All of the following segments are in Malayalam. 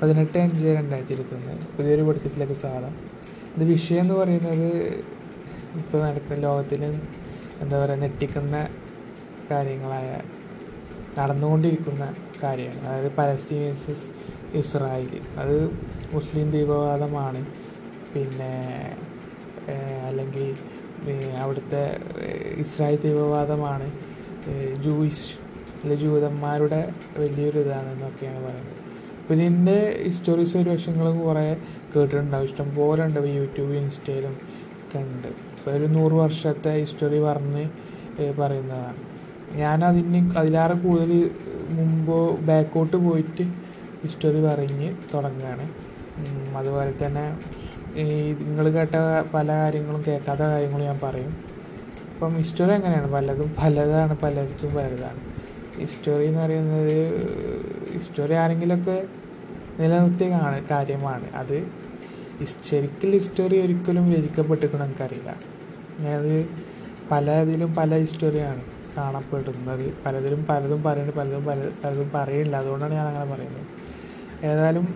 പതിനെട്ട് അഞ്ച് രണ്ടായിരത്തി ഇരുപത്തൊന്ന് പുതിയൊരു പൊടിക്കത്തിലേക്ക് സ്വാഗതം. ഇത് വിഷയം എന്ന് പറയുന്നത് ഇപ്പോൾ നടക്കുന്ന ലോകത്തിൽ എന്താ പറയുക ഞെട്ടിക്കുന്ന കാര്യങ്ങളായ നടന്നുകൊണ്ടിരിക്കുന്ന കാര്യമാണ് അതായത് പലസ്തീൻ ഇസ്രായേൽ. അത് മുസ്ലിം തീവ്രവാദമാണ്. പിന്നെ അല്ലെങ്കിൽ അവിടുത്തെ ഇസ്രായേൽ ഏഹ്, ജൂയിഷ് അല്ലെ ജൂതന്മാരുടെ വലിയൊരു ഇതാണെന്നൊക്കെയാണ് പറയുന്നത്. അപ്പോൾ ഇതിന്റെ ഹിസ്റ്റോറീസ് ഒരു വശങ്ങളും കുറേ കേട്ടിട്ടുണ്ടാവും. ഇഷ്ടം പോലെ ഉണ്ട്. ഇപ്പോൾ യൂട്യൂബ് ഇൻസ്റ്റയിലും ഒക്കെ ഉണ്ട്. ഇപ്പോൾ ഒരു നൂറ് വർഷത്തെ ഹിസ്റ്ററി പറഞ്ഞ് പറയുന്നതാണ് ഞാൻ അതിന് അതിലേറെ കൂടുതൽ മുമ്പ് ബാക്കോട്ട് പോയിട്ട് ഹിസ്റ്ററി പറഞ്ഞ് തുടങ്ങുകയാണ് അതുപോലെ തന്നെ ഈ നിങ്ങൾ കേട്ട പല കാര്യങ്ങളും കേൾക്കാത്ത കാര്യങ്ങളും ഞാൻ പറയും. അപ്പം ഹിസ്റ്ററി എങ്ങനെയാണ്? പലതും പലതാണ്. പലതും പലതാണ്. ഹിസ്റ്ററി എന്ന് പറയുന്നത് ഹിസ്റ്ററി ആരെങ്കിലുമൊക്കെ നിലനിർത്തിയ കാര്യമാണ്. അത് ഹിസ്- ഹിസ്റ്റോറി ഒരിക്കലും രചിക്കപ്പെട്ടിരിക്കണം എനിക്കറിയില്ല. അത് പല ഇതിലും പല ഹിസ്റ്ററിയാണ് കാണപ്പെടുന്നത്. പലതിലും പലതും പറയുന്നുണ്ട് പലതും പല പലതും പറയുന്നില്ല അതുകൊണ്ടാണ് ഞാൻ അങ്ങനെ പറയുന്നത്. ഏതായാലും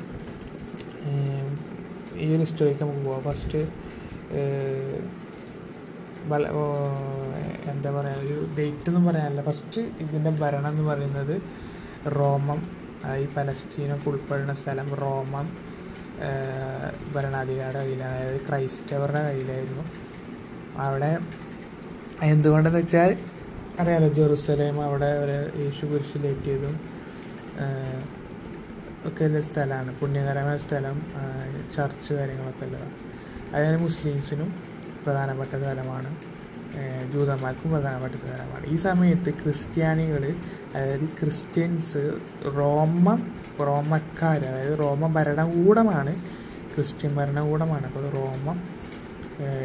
ഈ ഒരു ഹിസ്റ്ററിക്ക് നമുക്ക് പോവാം. ഫസ്റ്റ് വല എന്താ പറയുക ഒരു ഡേറ്റ് എന്ന് പറയാനില്ല. ഫസ്റ്റ് ഇതിന്റെ ഭരണം എന്ന് പറയുന്നത് റോമം ഈ പലസ്തീനൊക്കെ ഉൾപ്പെടുന്ന സ്ഥലം റോമം ഭരണാധികാരിയുടെ കയ്യിലാണ് അതായത് ക്രൈസ്തവരുടെ കയ്യിലായിരുന്നു. അവിടെ എന്തുകൊണ്ടെന്ന് വെച്ചാൽ അറിയാലോ ജെറുസലേം അവിടെ ഒരു യേശു കുരിശിലേറ്റിയതും ലേറ്റിയതും ഒക്കെ ഉള്ള സ്ഥലമാണ്. പുണ്യകരമായ സ്ഥലം ചർച്ച് കാര്യങ്ങളൊക്കെ ഉള്ളതാണ്. അതായത് മുസ്ലിംസിനും പ്രധാനപ്പെട്ട ഏഹ് ജൂതന്മാർക്കും പ്രധാനപ്പെട്ട സ്ഥലമാണ് ഈ സമയത്ത് ക്രിസ്ത്യാനികൾ അതായത് ക്രിസ്ത്യൻസ് റോമ റോമക്കാർ അതായത് റോമ ഭരണകൂടമാണ്. ക്രിസ്ത്യൻ ഭരണകൂടമാണ്. അപ്പോൾ റോമ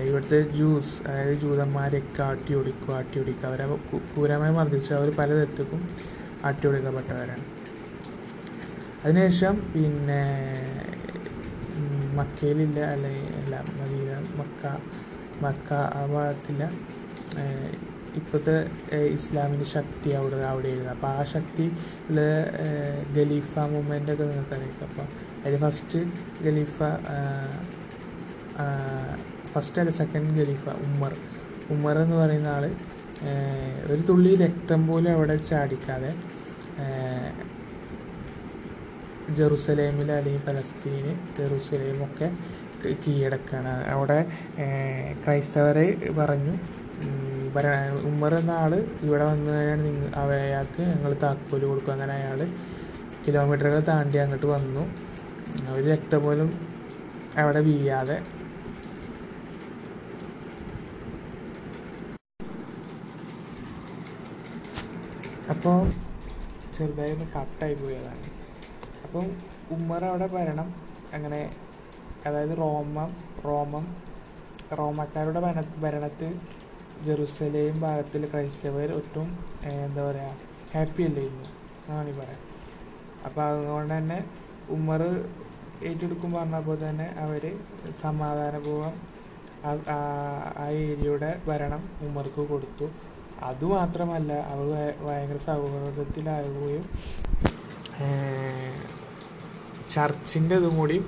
ഇവിടുത്തെ ജൂസ് അതായത് ജൂതന്മാരെയൊക്കെ ആട്ടി ഒടിക്കുക ആട്ടി ഒടിക്കുക അവരെ ക്രൂരമായി മർദ്ദിച്ച് അവർ പലതരത്തിലും ആട്ടി ഒടിക്കപ്പെട്ടവരാണ്. അതിനുശേഷം പിന്നെ മക്കയിലില്ല അല്ലെങ്കിൽ അല്ല മദീന മക്ക മക്ക ആ ഭാഗത്തില്ല ഏഹ്, ഇപ്പോഴത്തെ ഇസ്ലാമിന്റെ ശക്തി അവിടെ അവിടെയായിരുന്നു അപ്പോൾ ആ ശക്തി ഉള്ള ഖലീഫ മൂവ്മെന്റ് ഒക്കെ നിങ്ങൾക്കറിയാം. അപ്പോൾ അതിൽ ഫസ്റ്റ് ഗലീഫ ഫസ്റ്റ് അല്ല സെക്കൻഡ് ഗലീഫ ഉമ്മർ. ഉമ്മർ എന്ന് പറയുന്ന ആൾ ഒരു തുള്ളി രക്തം പോലും അവിടെ ചാടിക്കാതെ ജെറുസലേമിൽ അല്ലെങ്കിൽ പലസ്തീന് ജെറുസലേമൊക്കെ ക- കീഴടക്കാണ്. അവിടെ ക്രൈസ്തവർ പറഞ്ഞു ഉമ്മർ എന്ന ആൾ ഇവിടെ വന്നു കഴിഞ്ഞാൽ നിങ്ങൾ അയാൾക്ക് ഞങ്ങൾ താക്കോൽ കൊടുക്കും. അങ്ങനെ അയാൾ കിലോമീറ്ററുകൾ താണ്ടി അങ്ങോട്ട് വന്നു. ഒരു രക്തം പോലും അവിടെ വീയാതെ അപ്പോൾ ചെറുതായി ഒന്ന് കട്ടായി പോയതാണ്. അപ്പം ഉമ്മർ അവിടെ വരണം. അങ്ങനെ അതായത് റോമം റോമം റോമക്കാരുടെ ഭരണ ഭരണത്തിൽ ജെറുസലേം ഭാഗത്തിൽ ക്രൈസ്തവർ ഒട്ടും എന്താ പറയുക ഹാപ്പി അല്ലായിരുന്നു. എന്നാണ് ഈ പറയാം. അപ്പോൾ അതുകൊണ്ട് തന്നെ ഉമ്മർ ഏറ്റെടുക്കും പറഞ്ഞപ്പോൾ തന്നെ അവർ സമാധാനപൂർവം ആ- ഏരിയയുടെ ഭരണം ഉമ്മർക്ക് കൊടുത്തു. അതുമാത്രമല്ല അവർ ഭയ- ഭയങ്കര സൗഹൃദത്തിലാവുകയും ഏഹ്, ചർച്ചിന്റെ ഇതും കൂടി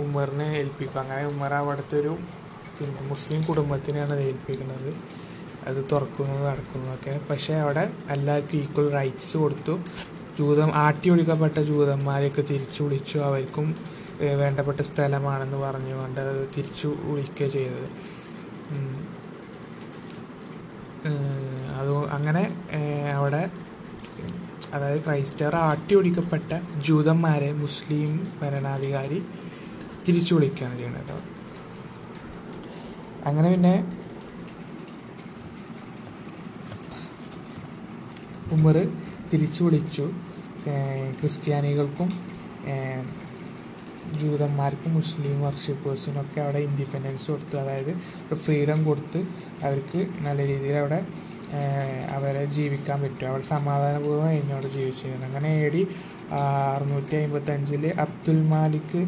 ഉമ്മറിനെ ഏൽപ്പിക്കും. അങ്ങനെ ഉമ്മർ അവിടുത്തെ ഒരു പിന്നെ മുസ്ലിം കുടുംബത്തിനെയാണ് അത് ഏൽപ്പിക്കുന്നത്. അത് തുറക്കുന്നത് നടക്കുന്നതൊക്കെ പക്ഷേ അവിടെ എല്ലാവർക്കും ഈക്വൽ റൈറ്റ്സ് കൊടുത്തു. ജൂതം ആട്ടി ഒഴിക്കപ്പെട്ട ജൂതന്മാരെയൊക്കെ തിരിച്ചു വിളിച്ചു. അവർക്കും വേണ്ടപ്പെട്ട സ്ഥലമാണെന്ന് പറഞ്ഞുകൊണ്ട് അത് തിരിച്ചു വിളിക്കുക ചെയ്തത്. അത് അങ്ങനെ അവിടെ അതായത് ക്രൈസ്തവർ ആട്ടി ഒടിക്കപ്പെട്ട ജൂതന്മാരെ മുസ്ലിം ഭരണാധികാരി തിരിച്ചു വിളിക്കുകയാണ് ചെയ്യുന്നത്. അങ്ങനെ പിന്നെ ഉമർ തിരിച്ചു വിളിച്ചു. ക്രിസ്ത്യാനികൾക്കും ജൂതന്മാർക്കും മുസ്ലിം വർഷിപ്പേഴ്സിനൊക്കെ അവിടെ ഇൻഡിപെൻഡൻസ് കൊടുത്തു. അതായത് ഫ്രീഡം കൊടുത്ത് അവർക്ക് നല്ല രീതിയിൽ അവിടെ അവരെ ജീവിക്കാൻ പറ്റും. അവിടെ സമാധാനപൂർവം എന്നോട് ജീവിച്ചിരുന്നു. അങ്ങനെ എ ഡി അറുന്നൂറ്റി അമ്പത്തഞ്ചിൽ അബ്ദുൽ മാലിക്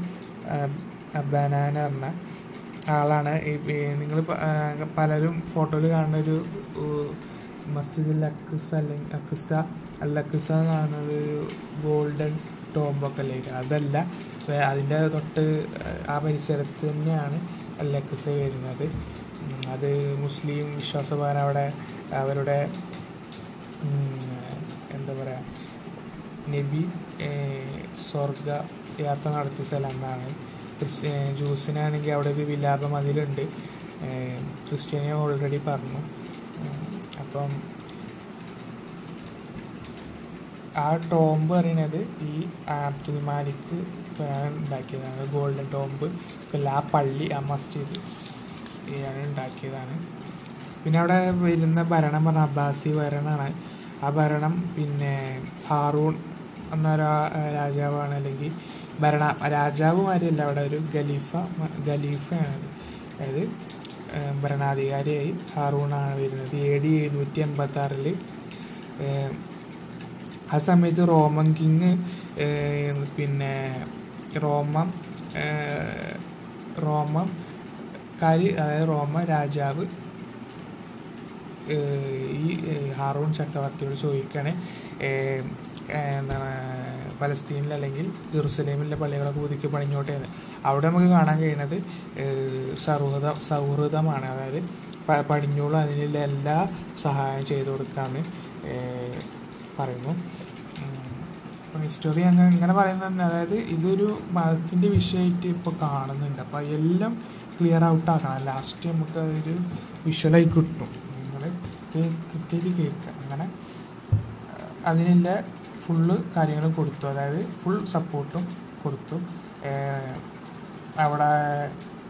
ബനാന പറഞ്ഞ ആളാണ്. ഈ നിങ്ങൾ പലരും ഫോട്ടോയിൽ കാണുന്ന ഒരു മസ്ജിദുൽ അക്സ അല്ലെങ്കിൽ അക്കുസ അൽ അക്കുസ എന്ന് പറയുന്നത് ഒരു ഗോൾഡൻ ടോംബൊക്കെ അല്ലേ? അതല്ല അതിന്റെ തൊട്ട് ആ പരിസരത്ത് തന്നെയാണ് അല്ലക്സ വരുന്നത്. ഉം, അത് മുസ്ലിം വിശ്വാസഭവൻ അവിടെ അവരുടെ എന്താ പറയുക നബി സ്വർഗ യാത്ര നടത്തിയ സ്ഥലം എന്നാണ്. ജ്യൂസിനാണെങ്കിൽ അവിടെ ഒരു വിലാപ മതിലുണ്ട് ഏഹ്, ക്രിസ്ത്യാനി ഓൾറെഡി പറഞ്ഞു. അപ്പം ആ ടോംബ് പറയുന്നത് ഈ അബ്ദുൽ മാലിക് ഉണ്ടാക്കിയതാണ്. ഗോൾഡൻ ടോംബ് അല്ല ആ പള്ളി ആ മസ്ജിദ് ഇയാൾ ഉണ്ടാക്കിയതാണ്. പിന്നെ അവിടെ വരുന്ന ഭരണം പറഞ്ഞ അബ്ബാസി ഭരണമാണ് ആ ഭരണം പിന്നെ ഹാറൂൺ എന്നൊരാ രാജാവാണ് അല്ലെങ്കിൽ ഭരണ രാജാവുമാരിയല്ല അവിടെ ഒരു ഖലീഫ ഖലീഫയാണ്. അതായത് ഭരണാധികാരിയായി ഹാറൂണാണ് വരുന്നത്. എ ഡി എഴുന്നൂറ്റി എൺപത്തി ആറിൽ ആ സമയത്ത് റോമൻ കിങ് പിന്നെ റോമം റോമം കാരി അതായത് റോമ രാജാവ് ഈ ഹാറൂൺ ചക്രവർത്തിയോട് ചോദിക്കുകയാണ് എന്താണ് പലസ്തീനിൽ അല്ലെങ്കിൽ ജെറുസലേമിലെ പള്ളികളൊക്കെ പുതുക്കി പണിഞ്ഞോട്ടെ എന്ന് അവിടെ നമുക്ക് കാണാൻ കഴിയുന്നത് സൗഹൃദ സൗഹൃദമാണ്. അതായത് പടിഞ്ഞോളും അതിനുള്ള എല്ലാ സഹായം ചെയ്തു കൊടുക്കാമെന്ന് ഏഹ് പറയുന്നു. ഹിസ്റ്ററി അങ്ങനെ ഇങ്ങനെ പറയുന്നത് അതായത് ഇതൊരു മതത്തിന്റെ വിഷയമായിട്ട് ഇപ്പോൾ കാണുന്നുണ്ട്. അപ്പോൾ എല്ലാം ക്ലിയർ ഔട്ട് ആക്കണം. ലാസ്റ്റ് നമുക്ക് അതൊരു വിഷ്വലായി കിട്ടും. നിങ്ങൾ കൃത്യമായിട്ട് കേൾക്കുക. അങ്ങനെ അതിനുള്ള ഫുള്ള് കാര്യങ്ങൾ കൊടുത്തു. അതായത് ഫുൾ സപ്പോർട്ടും കൊടുത്തു. അവിടെ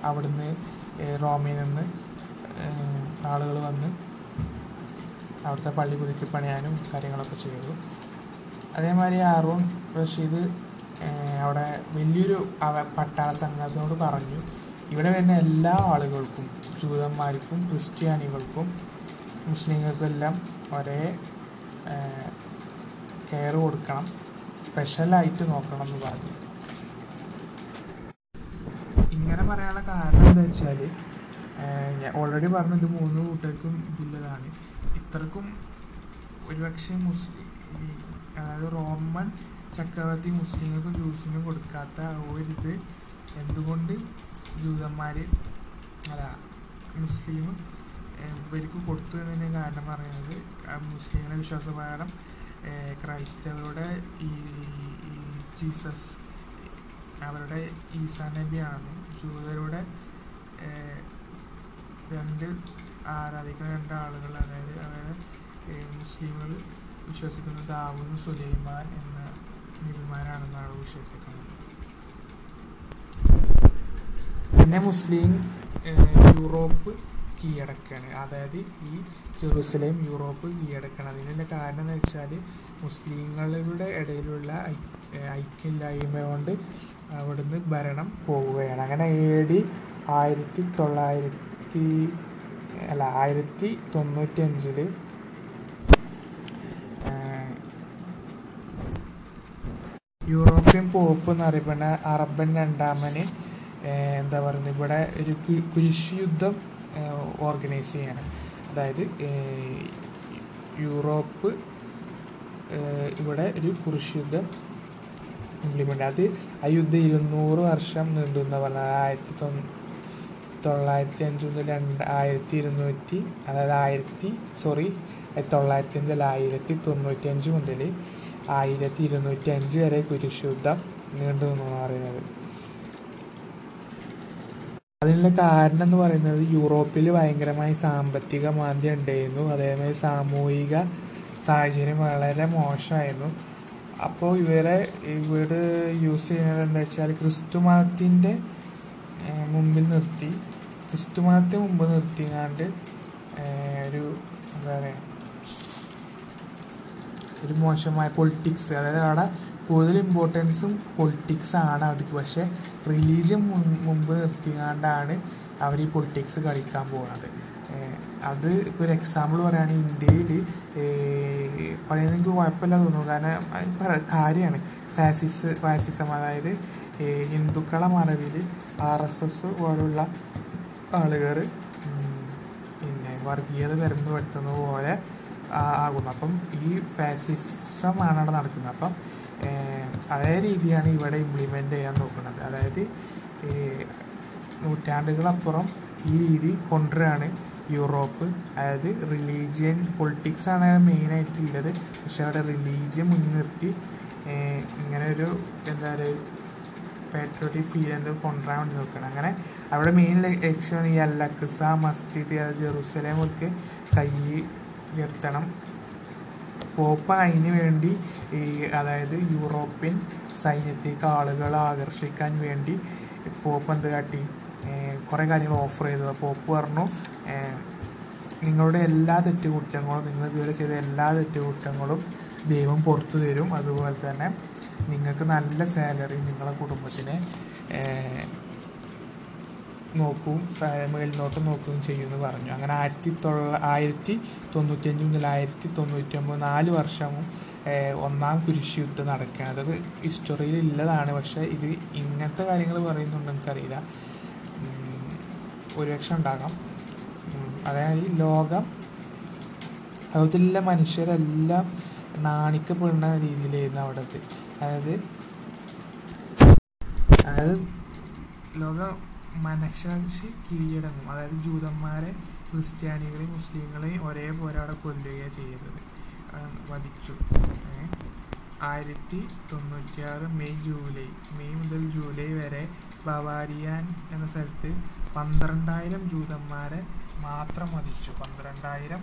അവിടുന്ന് റോമിൽ നിന്ന് ആളുകൾ വന്ന് അവിടുത്തെ പള്ളി പുതുക്കി പണിയാനും കാര്യങ്ങളൊക്കെ ചെയ്തു. അതേമാതിരി അറുൺ റഷീദ് അവിടെ വലിയൊരു അവ പട്ടാള സംഘത്തിനോട് പറഞ്ഞു ഇവിടെ വരുന്ന എല്ലാ ആളുകൾക്കും ജൂതന്മാർക്കും ക്രിസ്ത്യാനികൾക്കും മുസ്ലിങ്ങൾക്കും എല്ലാം ഒരേ കെയർ കൊടുക്കണം സ്പെഷ്യലായിട്ട് നോക്കണം എന്ന് പറഞ്ഞു. ഇങ്ങനെ പറയാനുള്ള കാരണം എന്താ വെച്ചാൽ ഞാൻ ഓൾറെഡി പറഞ്ഞു ഇത് മൂന്ന് കൂട്ടർക്കും ഇതില്ലതാണ് ഇത്രക്കും ഒരുപക്ഷെ മുസ്ലിം അതായത് റോമൻ ചക്രവർത്തി മുസ്ലിങ്ങൾക്കും ജൂസിനും കൊടുക്കാത്ത ഒരിത് എന്തുകൊണ്ട് ജൂതന്മാർ അല്ല മുസ്ലിം ഇവർക്ക് കൊടുത്തു എന്നതിന് കാരണം പറയുന്നത് മുസ്ലിങ്ങളുടെ വിശ്വാസപ്രകാരം ക്രൈസ്തവരുടെ ഈ ജീസസ് അവരുടെ ഈസാ നബിയാണെന്നും ജൂതരുടെ രണ്ട് ആരാധിക്കുന്ന രണ്ട് ആളുകൾ അതായത് അവരെ മുസ്ലിങ്ങൾ വിശ്വസിക്കുന്ന ദാവൂദ് സുലൈമാൻ എന്ന നബിമാരാണെന്നാണ് വിശ്വസിക്കുന്നത്. പിന്നെ മുസ്ലിം യൂറോപ്പ് കീഴടക്കുകയാണ് അതായത് ഈ ജെറുസലേം യൂറോപ്പ് കീഴടക്കണം. അതിനുള്ള കാരണം എന്ന് വെച്ചാൽ മുസ്ലിങ്ങളുടെ ഇടയിലുള്ള ഐക്യമില്ലായ്മ കൊണ്ട് അവിടുന്ന് ഭരണം പോവുകയാണ്. അങ്ങനെ എ ഡി ആയിരത്തി തൊള്ളായിരത്തി അല്ല ആയിരത്തി തൊണ്ണൂറ്റി അഞ്ചിൽ യൂറോപ്യൻ പോപ്പ് എന്നറിയപ്പെടുന്ന അറബൻ രണ്ടാമന് എന്താ പറയുന്നത് ഇവിടെ ഒരു കുരിശ് യുദ്ധം ഓർഗനൈസ് ചെയ്യാണ്. അതായത് യൂറോപ്പ് ഇവിടെ ഒരു കുരിശ് യുദ്ധം ഇംപ്ലിമെന്റ് അത് ആ യുദ്ധം ഇരുന്നൂറ് വർഷം നീണ്ടുന്ന പറഞ്ഞാൽ ആയിരത്തി തൊ തൊള്ളായിരത്തി അഞ്ച് മുതൽ രണ്ട് ആയിരത്തി ഇരുന്നൂറ്റി അതായത് ആയിരത്തി സോറി തൊള്ളായിരത്തി അഞ്ചിൽ ആയിരത്തി തൊണ്ണൂറ്റി അഞ്ച് മുതൽ ആയിരത്തി ഇരുന്നൂറ്റി അഞ്ച് വരെ കുരിശുദ്ധം നീണ്ടു നിന്നാണ് പറയുന്നത്. അതിനുള്ള കാരണം എന്ന് പറയുന്നത് യൂറോപ്പിൽ ഭയങ്കരമായി സാമ്പത്തിക മാന്ദ്യം ഉണ്ടായിരുന്നു. അതേമാതിരി സാമൂഹിക സാഹചര്യം വളരെ മോശമായിരുന്നു. അപ്പോൾ ഇവരെ ഇവിടെ യൂസ് ചെയ്യുന്നത് എന്താ വെച്ചാൽ ക്രിസ്തു മതത്തിന്റെ മുമ്പിൽ നിർത്തി. ക്രിസ്തു മതത്തെ മുമ്പ് നിർത്തിങ്ങാണ്ട് ഒരു എന്താ പറയുക ഒരു മോശമായ പൊളിറ്റിക്സ്. അതായത് അവിടെ കൂടുതൽ ഇമ്പോർട്ടൻസും പൊളിറ്റിക്സ് ആണ് അവർക്ക്. പക്ഷേ റിലീജിയൻ മുമ്പ് നിർത്തിക്കാണ്ടാണ് അവർ ഈ പൊളിറ്റിക്സ് കളിക്കാൻ പോകുന്നത് അത് ഇപ്പോൾ ഒരു എക്സാമ്പിൾ പറയുകയാണെങ്കിൽ ഇന്ത്യയിൽ പറയുന്നത് കുഴപ്പമില്ല തോന്നുന്നു. കാരണം കാര്യമാണ്. ഫാസിസ് ഫാസിസം അതായത് ഹിന്ദുക്കളെ മറവിൽ ആർ എസ് എസ് പോലുള്ള ആളുകൾ പിന്നെ വർഗീയത വരുന്നു വരുത്തുന്ന പോലെ ആകുന്നു. അപ്പം ഈ ഫാസിസമാണ് അവിടെ നടക്കുന്നത്. അപ്പം അതേ രീതിയാണ് ഇവിടെ ഇംപ്ലിമെന്റ് ചെയ്യാൻ നോക്കുന്നത്. അതായത് നൂറ്റാണ്ടുകളപ്പുറം ഈ രീതി കൊണ്ടുവരികയാണ് യൂറോപ്പ്. അതായത് റിലീജിയൻ പൊളിറ്റിക്സ് ആണ് മെയിനായിട്ടുള്ളത് പക്ഷെ അവിടെ റിലീജിയൻ മുൻനിർത്തി ഇങ്ങനെ ഒരു എന്താ പറയുക പാട്രിയോട്ടിക് ഫീൽ എന്തോ കൊണ്ടുവരാൻ വേണ്ടി നോക്കണം അങ്ങനെ അവിടെ മെയിൻ ലക്ഷ്യമാണ് ഈ അല്ലക്സ മസ്ജിദ് ജെറുസലേമൊക്കെ കൈ ഉയർത്തണം. പോപ്പ അതിന് വേണ്ടി ഈ അതായത് യൂറോപ്യൻ സൈന്യത്തേക്ക് ആളുകളെ ആകർഷിക്കാൻ വേണ്ടി പോപ്പ് എന്ത് കാട്ടി? കുറേ കാര്യങ്ങൾ ഓഫർ ചെയ്തു. പോപ്പ് പറഞ്ഞു നിങ്ങളുടെ എല്ലാ തെറ്റുകുറ്റങ്ങളും നിങ്ങൾ ഇതുവരെ ചെയ്ത എല്ലാ തെറ്റുകുറ്റങ്ങളും ദൈവം പുറത്തു തരും. അതുപോലെ തന്നെ നിങ്ങൾക്ക് നല്ല സാലറി നിങ്ങളുടെ കുടുംബത്തിനെ നോക്കുകയും മേൽനോട്ടം നോക്കുകയും ചെയ്യുമെന്ന് പറഞ്ഞു. അങ്ങനെ ആയിരത്തി തൊള്ള ആയിരത്തി തൊണ്ണൂറ്റഞ്ച് മുതൽ ആയിരത്തി തൊണ്ണൂറ്റൊമ്പത് നാല് വർഷവും ഒന്നാം കുരിശ് യുദ്ധം നടക്കുകയാണ്. അതൊക്കെ ഹിസ്റ്ററിയിൽ ഉള്ളതാണ് പക്ഷേ ഇത് ഇങ്ങനത്തെ കാര്യങ്ങൾ പറയുന്നുണ്ട് എനിക്കറിയില്ല. ഒരു ഒരുപക്ഷെ ഉണ്ടാകാം. അതായത് ലോകം ലോകത്തിലുള്ള മനുഷ്യരെല്ലാം നാണിക്കപ്പെടുന്ന രീതിയിലായിരുന്നു അവിടുത്തെ. അതായത് അതായത് ലോക മനസാക്ഷി കീഴടങ്ങും. അതായത് ജൂതന്മാരെ ക്രിസ്ത്യാനികളെയും മുസ്ലിങ്ങളെയും ഒരേപോലെ അവിടെ കൊല്ലുകയാണ് ചെയ്തത് വധിച്ചു. ആയിരത്തി തൊണ്ണൂറ്റിയാറ് മെയ് ജൂലൈ. മെയ് മുതൽ ജൂലൈ വരെ ബവാരിയാൻ എന്ന സ്ഥലത്ത് പന്ത്രണ്ടായിരം ജൂതന്മാരെ മാത്രം വധിച്ചു. പന്ത്രണ്ടായിരം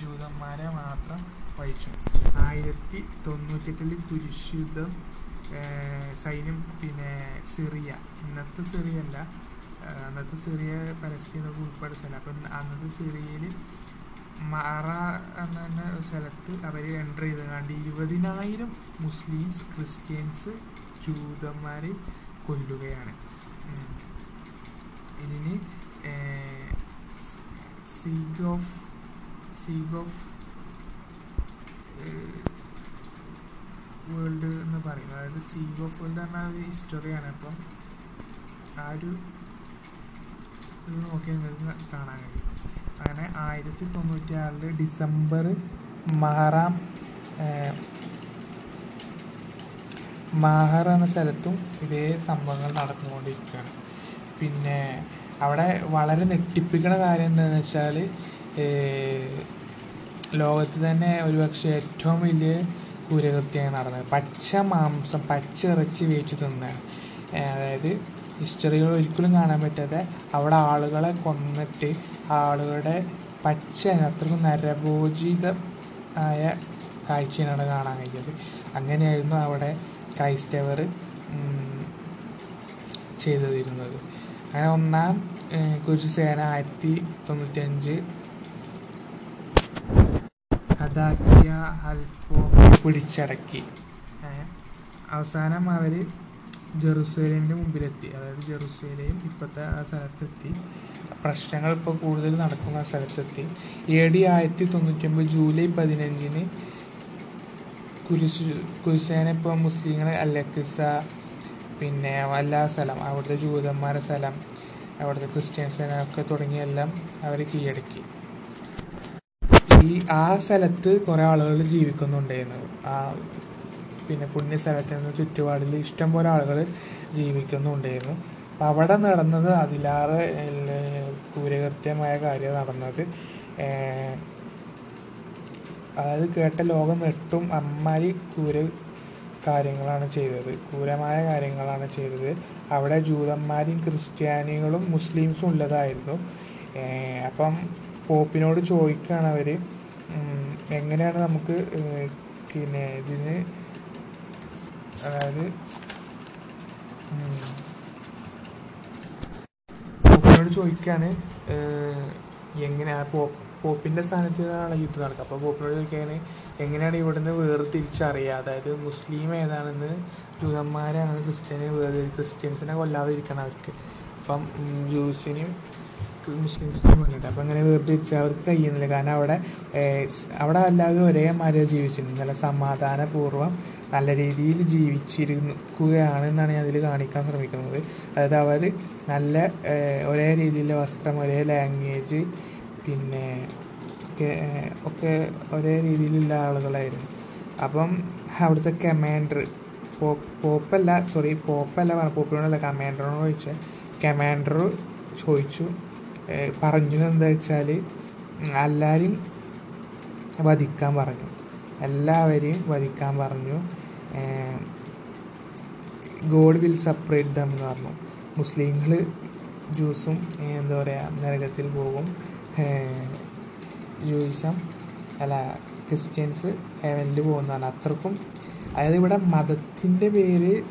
ജൂതന്മാരെ മാത്രം വഹിച്ചു ആയിരത്തി തൊണ്ണൂറ്റെട്ടിൽ കുരിശുദ്ധം സൈന്യം പിന്നെ സിറിയ. ഇന്നത്തെ സിറിയ അല്ല അന്നത്തെ സിറിയ പലസ്തീനൊക്കെ ഉൾപ്പെടുത്തല്ല അപ്പം അന്നത്തെ സിറിയയിൽ മാറ എന്ന തന്നെ സ്ഥലത്ത് അവർ എന്റർ ചെയ്ത് കണ്ട് ഇരുപതിനായിരം മുസ്ലിംസ് ക്രിസ്ത്യൻസ് ജൂതന്മാരെ കൊല്ലുകയാണ്. ഇതിന് siege of siege of world എന്ന് പറയും. അതായത് സീഗ് ഓഫ് വേൾഡ് പറഞ്ഞാൽ ഹിസ്റ്ററിയാണ് അപ്പം ആ ഒരു ഇത് നോക്കി നിങ്ങൾക്ക് കാണാൻ കഴിയും. അങ്ങനെ ആയിരത്തി തൊണ്ണൂറ്റി ആറിൽ ഡിസംബർ മഹറാം മാഹർ എന്ന സ്ഥലത്തും ഇതേ സംഭവങ്ങൾ നടന്നുകൊണ്ടിരിക്കുകയാണ്. പിന്നെ അവിടെ വളരെ ഞെട്ടിപ്പിക്കുന്ന കാര്യം എന്താണെന്ന് വെച്ചാൽ ലോകത്ത് തന്നെ ഒരുപക്ഷെ ഏറ്റവും വലിയ കുരകൃത്യമാണ് നടന്നത്. പച്ച മാംസം പച്ച ഇറച്ചി വേവിച്ച് തിന്നാണ്. അതായത് ഹിസ്റ്ററികൾ ഒരിക്കലും കാണാൻ പറ്റാതെ അവിടെ ആളുകളെ കൊന്നിട്ട് ആളുകളുടെ പച്ച അത്രയ്ക്കും നരഭോജിത ആയ കാഴ്ചയാണ് അവിടെ കാണാൻ കഴിഞ്ഞത്. അങ്ങനെയായിരുന്നു അവിടെ ക്രൈസ്തവർ ചെയ്തിരുന്നത്. അങ്ങനെ ഒന്നാം കുരിശുസേന ആയിരത്തി തൊണ്ണൂറ്റഞ്ച് കഥാക്കിയ അൽപ്പോ പിടിച്ചടക്കി. അവസാനം അവർ ജെറുസലേമിന്റെ മുമ്പിലെത്തി. അതായത് ജെറുസലേം ഇപ്പോഴത്തെ ആ സ്ഥലത്തെത്തി. പ്രശ്നങ്ങൾ ഇപ്പോൾ കൂടുതൽ നടക്കുന്ന ആ സ്ഥലത്തെത്തി. എ ഡി ആയിരത്തി തൊണ്ണൂറ്റൊമ്പത് ജൂലൈ പതിനഞ്ചിന് കുരിശ് കുരിശേന ഇപ്പോൾ മുസ്ലിങ്ങളെ അലക്സ പിന്നെ എല്ലാ സ്ഥലം അവിടുത്തെ ജൂതന്മാരെ സ്ഥലം അവിടുത്തെ ക്രിസ്ത്യൻസിനെ ഒക്കെ തുടങ്ങിയെല്ലാം അവർ കീഴടക്കി. ഈ ആ സ്ഥലത്ത് കുറേ ആളുകൾ ജീവിക്കുന്നുണ്ടായിരുന്നു. ആ പിന്നെ പുണ്യ നിന്ന് ചുറ്റുപാടിൽ ഇഷ്ടംപോലെ ആളുകൾ ജീവിക്കുന്നുണ്ടായിരുന്നു. അപ്പം അവിടെ നടന്നത് അതിലാറ് ക്രൂരകൃത്യമായ കാര്യം നടന്നത്. അതായത് കേട്ട ലോകം നെട്ടും അമ്മാരി ക്രൂര കാര്യങ്ങളാണ് ചെയ്തത്. ക്രൂരമായ കാര്യങ്ങളാണ് ചെയ്തത്. അവിടെ ജൂതന്മാരും ക്രിസ്ത്യാനികളും മുസ്ലിംസും ഉള്ളതായിരുന്നു. അപ്പം പോപ്പിനോട് ചോദിക്കുകയാണ് അവർ എങ്ങനെയാണ് നമുക്ക് പിന്നെ ഇതിന് അതായത് പോപ്പിനോട് ചോദിക്കുകയാണ് എങ്ങനെയാണ് എങ്ങനെ ആ പോപ്പിന്റെ സ്ഥാനത്താണ് യുദ്ധം നടക്കുക. അപ്പോൾ പോപ്പിനോട് ചോദിക്കുകയാണ് എങ്ങനെയാണ് ഇവിടുന്ന് വേർതിരിച്ചറിയുക? അതായത് മുസ്ലിം ഏതാണെന്ന് ജൂതന്മാരാണെന്ന് ക്രിസ്ത്യാനി വേറെ ക്രിസ്ത്യൻസിനെ കൊല്ലാതിരിക്കണം അവർക്ക്. അപ്പം ജൂസിനെയും മുസ്ലിംസിനെയും കൊല്ലട്ടെ അപ്പം അങ്ങനെ വേർതിരിച്ച് അവർക്ക് കഴിയുന്നില്ല. കാരണം അവിടെ അവിടെ അല്ലാതെ ഒരേ ഒരേമാതിരി ജീവിച്ചിരുന്നു നല്ല സമാധാനപൂർവം നല്ല രീതിയിൽ ജീവിച്ചിരിക്കുകയാണ് എന്നാണ് ഞാൻ അതിൽ കാണിക്കാൻ ശ്രമിക്കുന്നത്. അതായത് അവർ നല്ല ഒരേ രീതിയിലെ വസ്ത്രം ഒരേ ലാംഗ്വേജ് പിന്നെ ഒക്കെ ഒക്കെ ഒരേ രീതിയിലുള്ള ആളുകളായിരുന്നു. അപ്പം അവിടുത്തെ കമാൻഡർ പോപ്പ് പോപ്പല്ല സോറി പോപ്പല്ല പറഞ്ഞു പോപ്പിനോടല്ല കമാൻഡറിനോട് ചോദിച്ചാൽ കമാൻഡർ ചോദിച്ചു പറഞ്ഞു എന്താ വെച്ചാൽ എല്ലാവരും വധിക്കാൻ പറഞ്ഞു. എല്ലാവരെയും വധിക്കാൻ പറഞ്ഞു. ഗോഡ് വിൽ സെപ്പറേറ്റ് ദം എന്ന് പറഞ്ഞു. മുസ്ലിങ്ങൾ ജൂസും എന്താ പറയുക നരകത്തിൽ പോകും. ജൂയിസം അല്ല ക്രിസ്ത്യൻസ് ഹെവനിൽ പോകുന്നതാണ്. അത്രക്കും. അതായത് ഇവിടെ മതത്തിന്റെ പേര്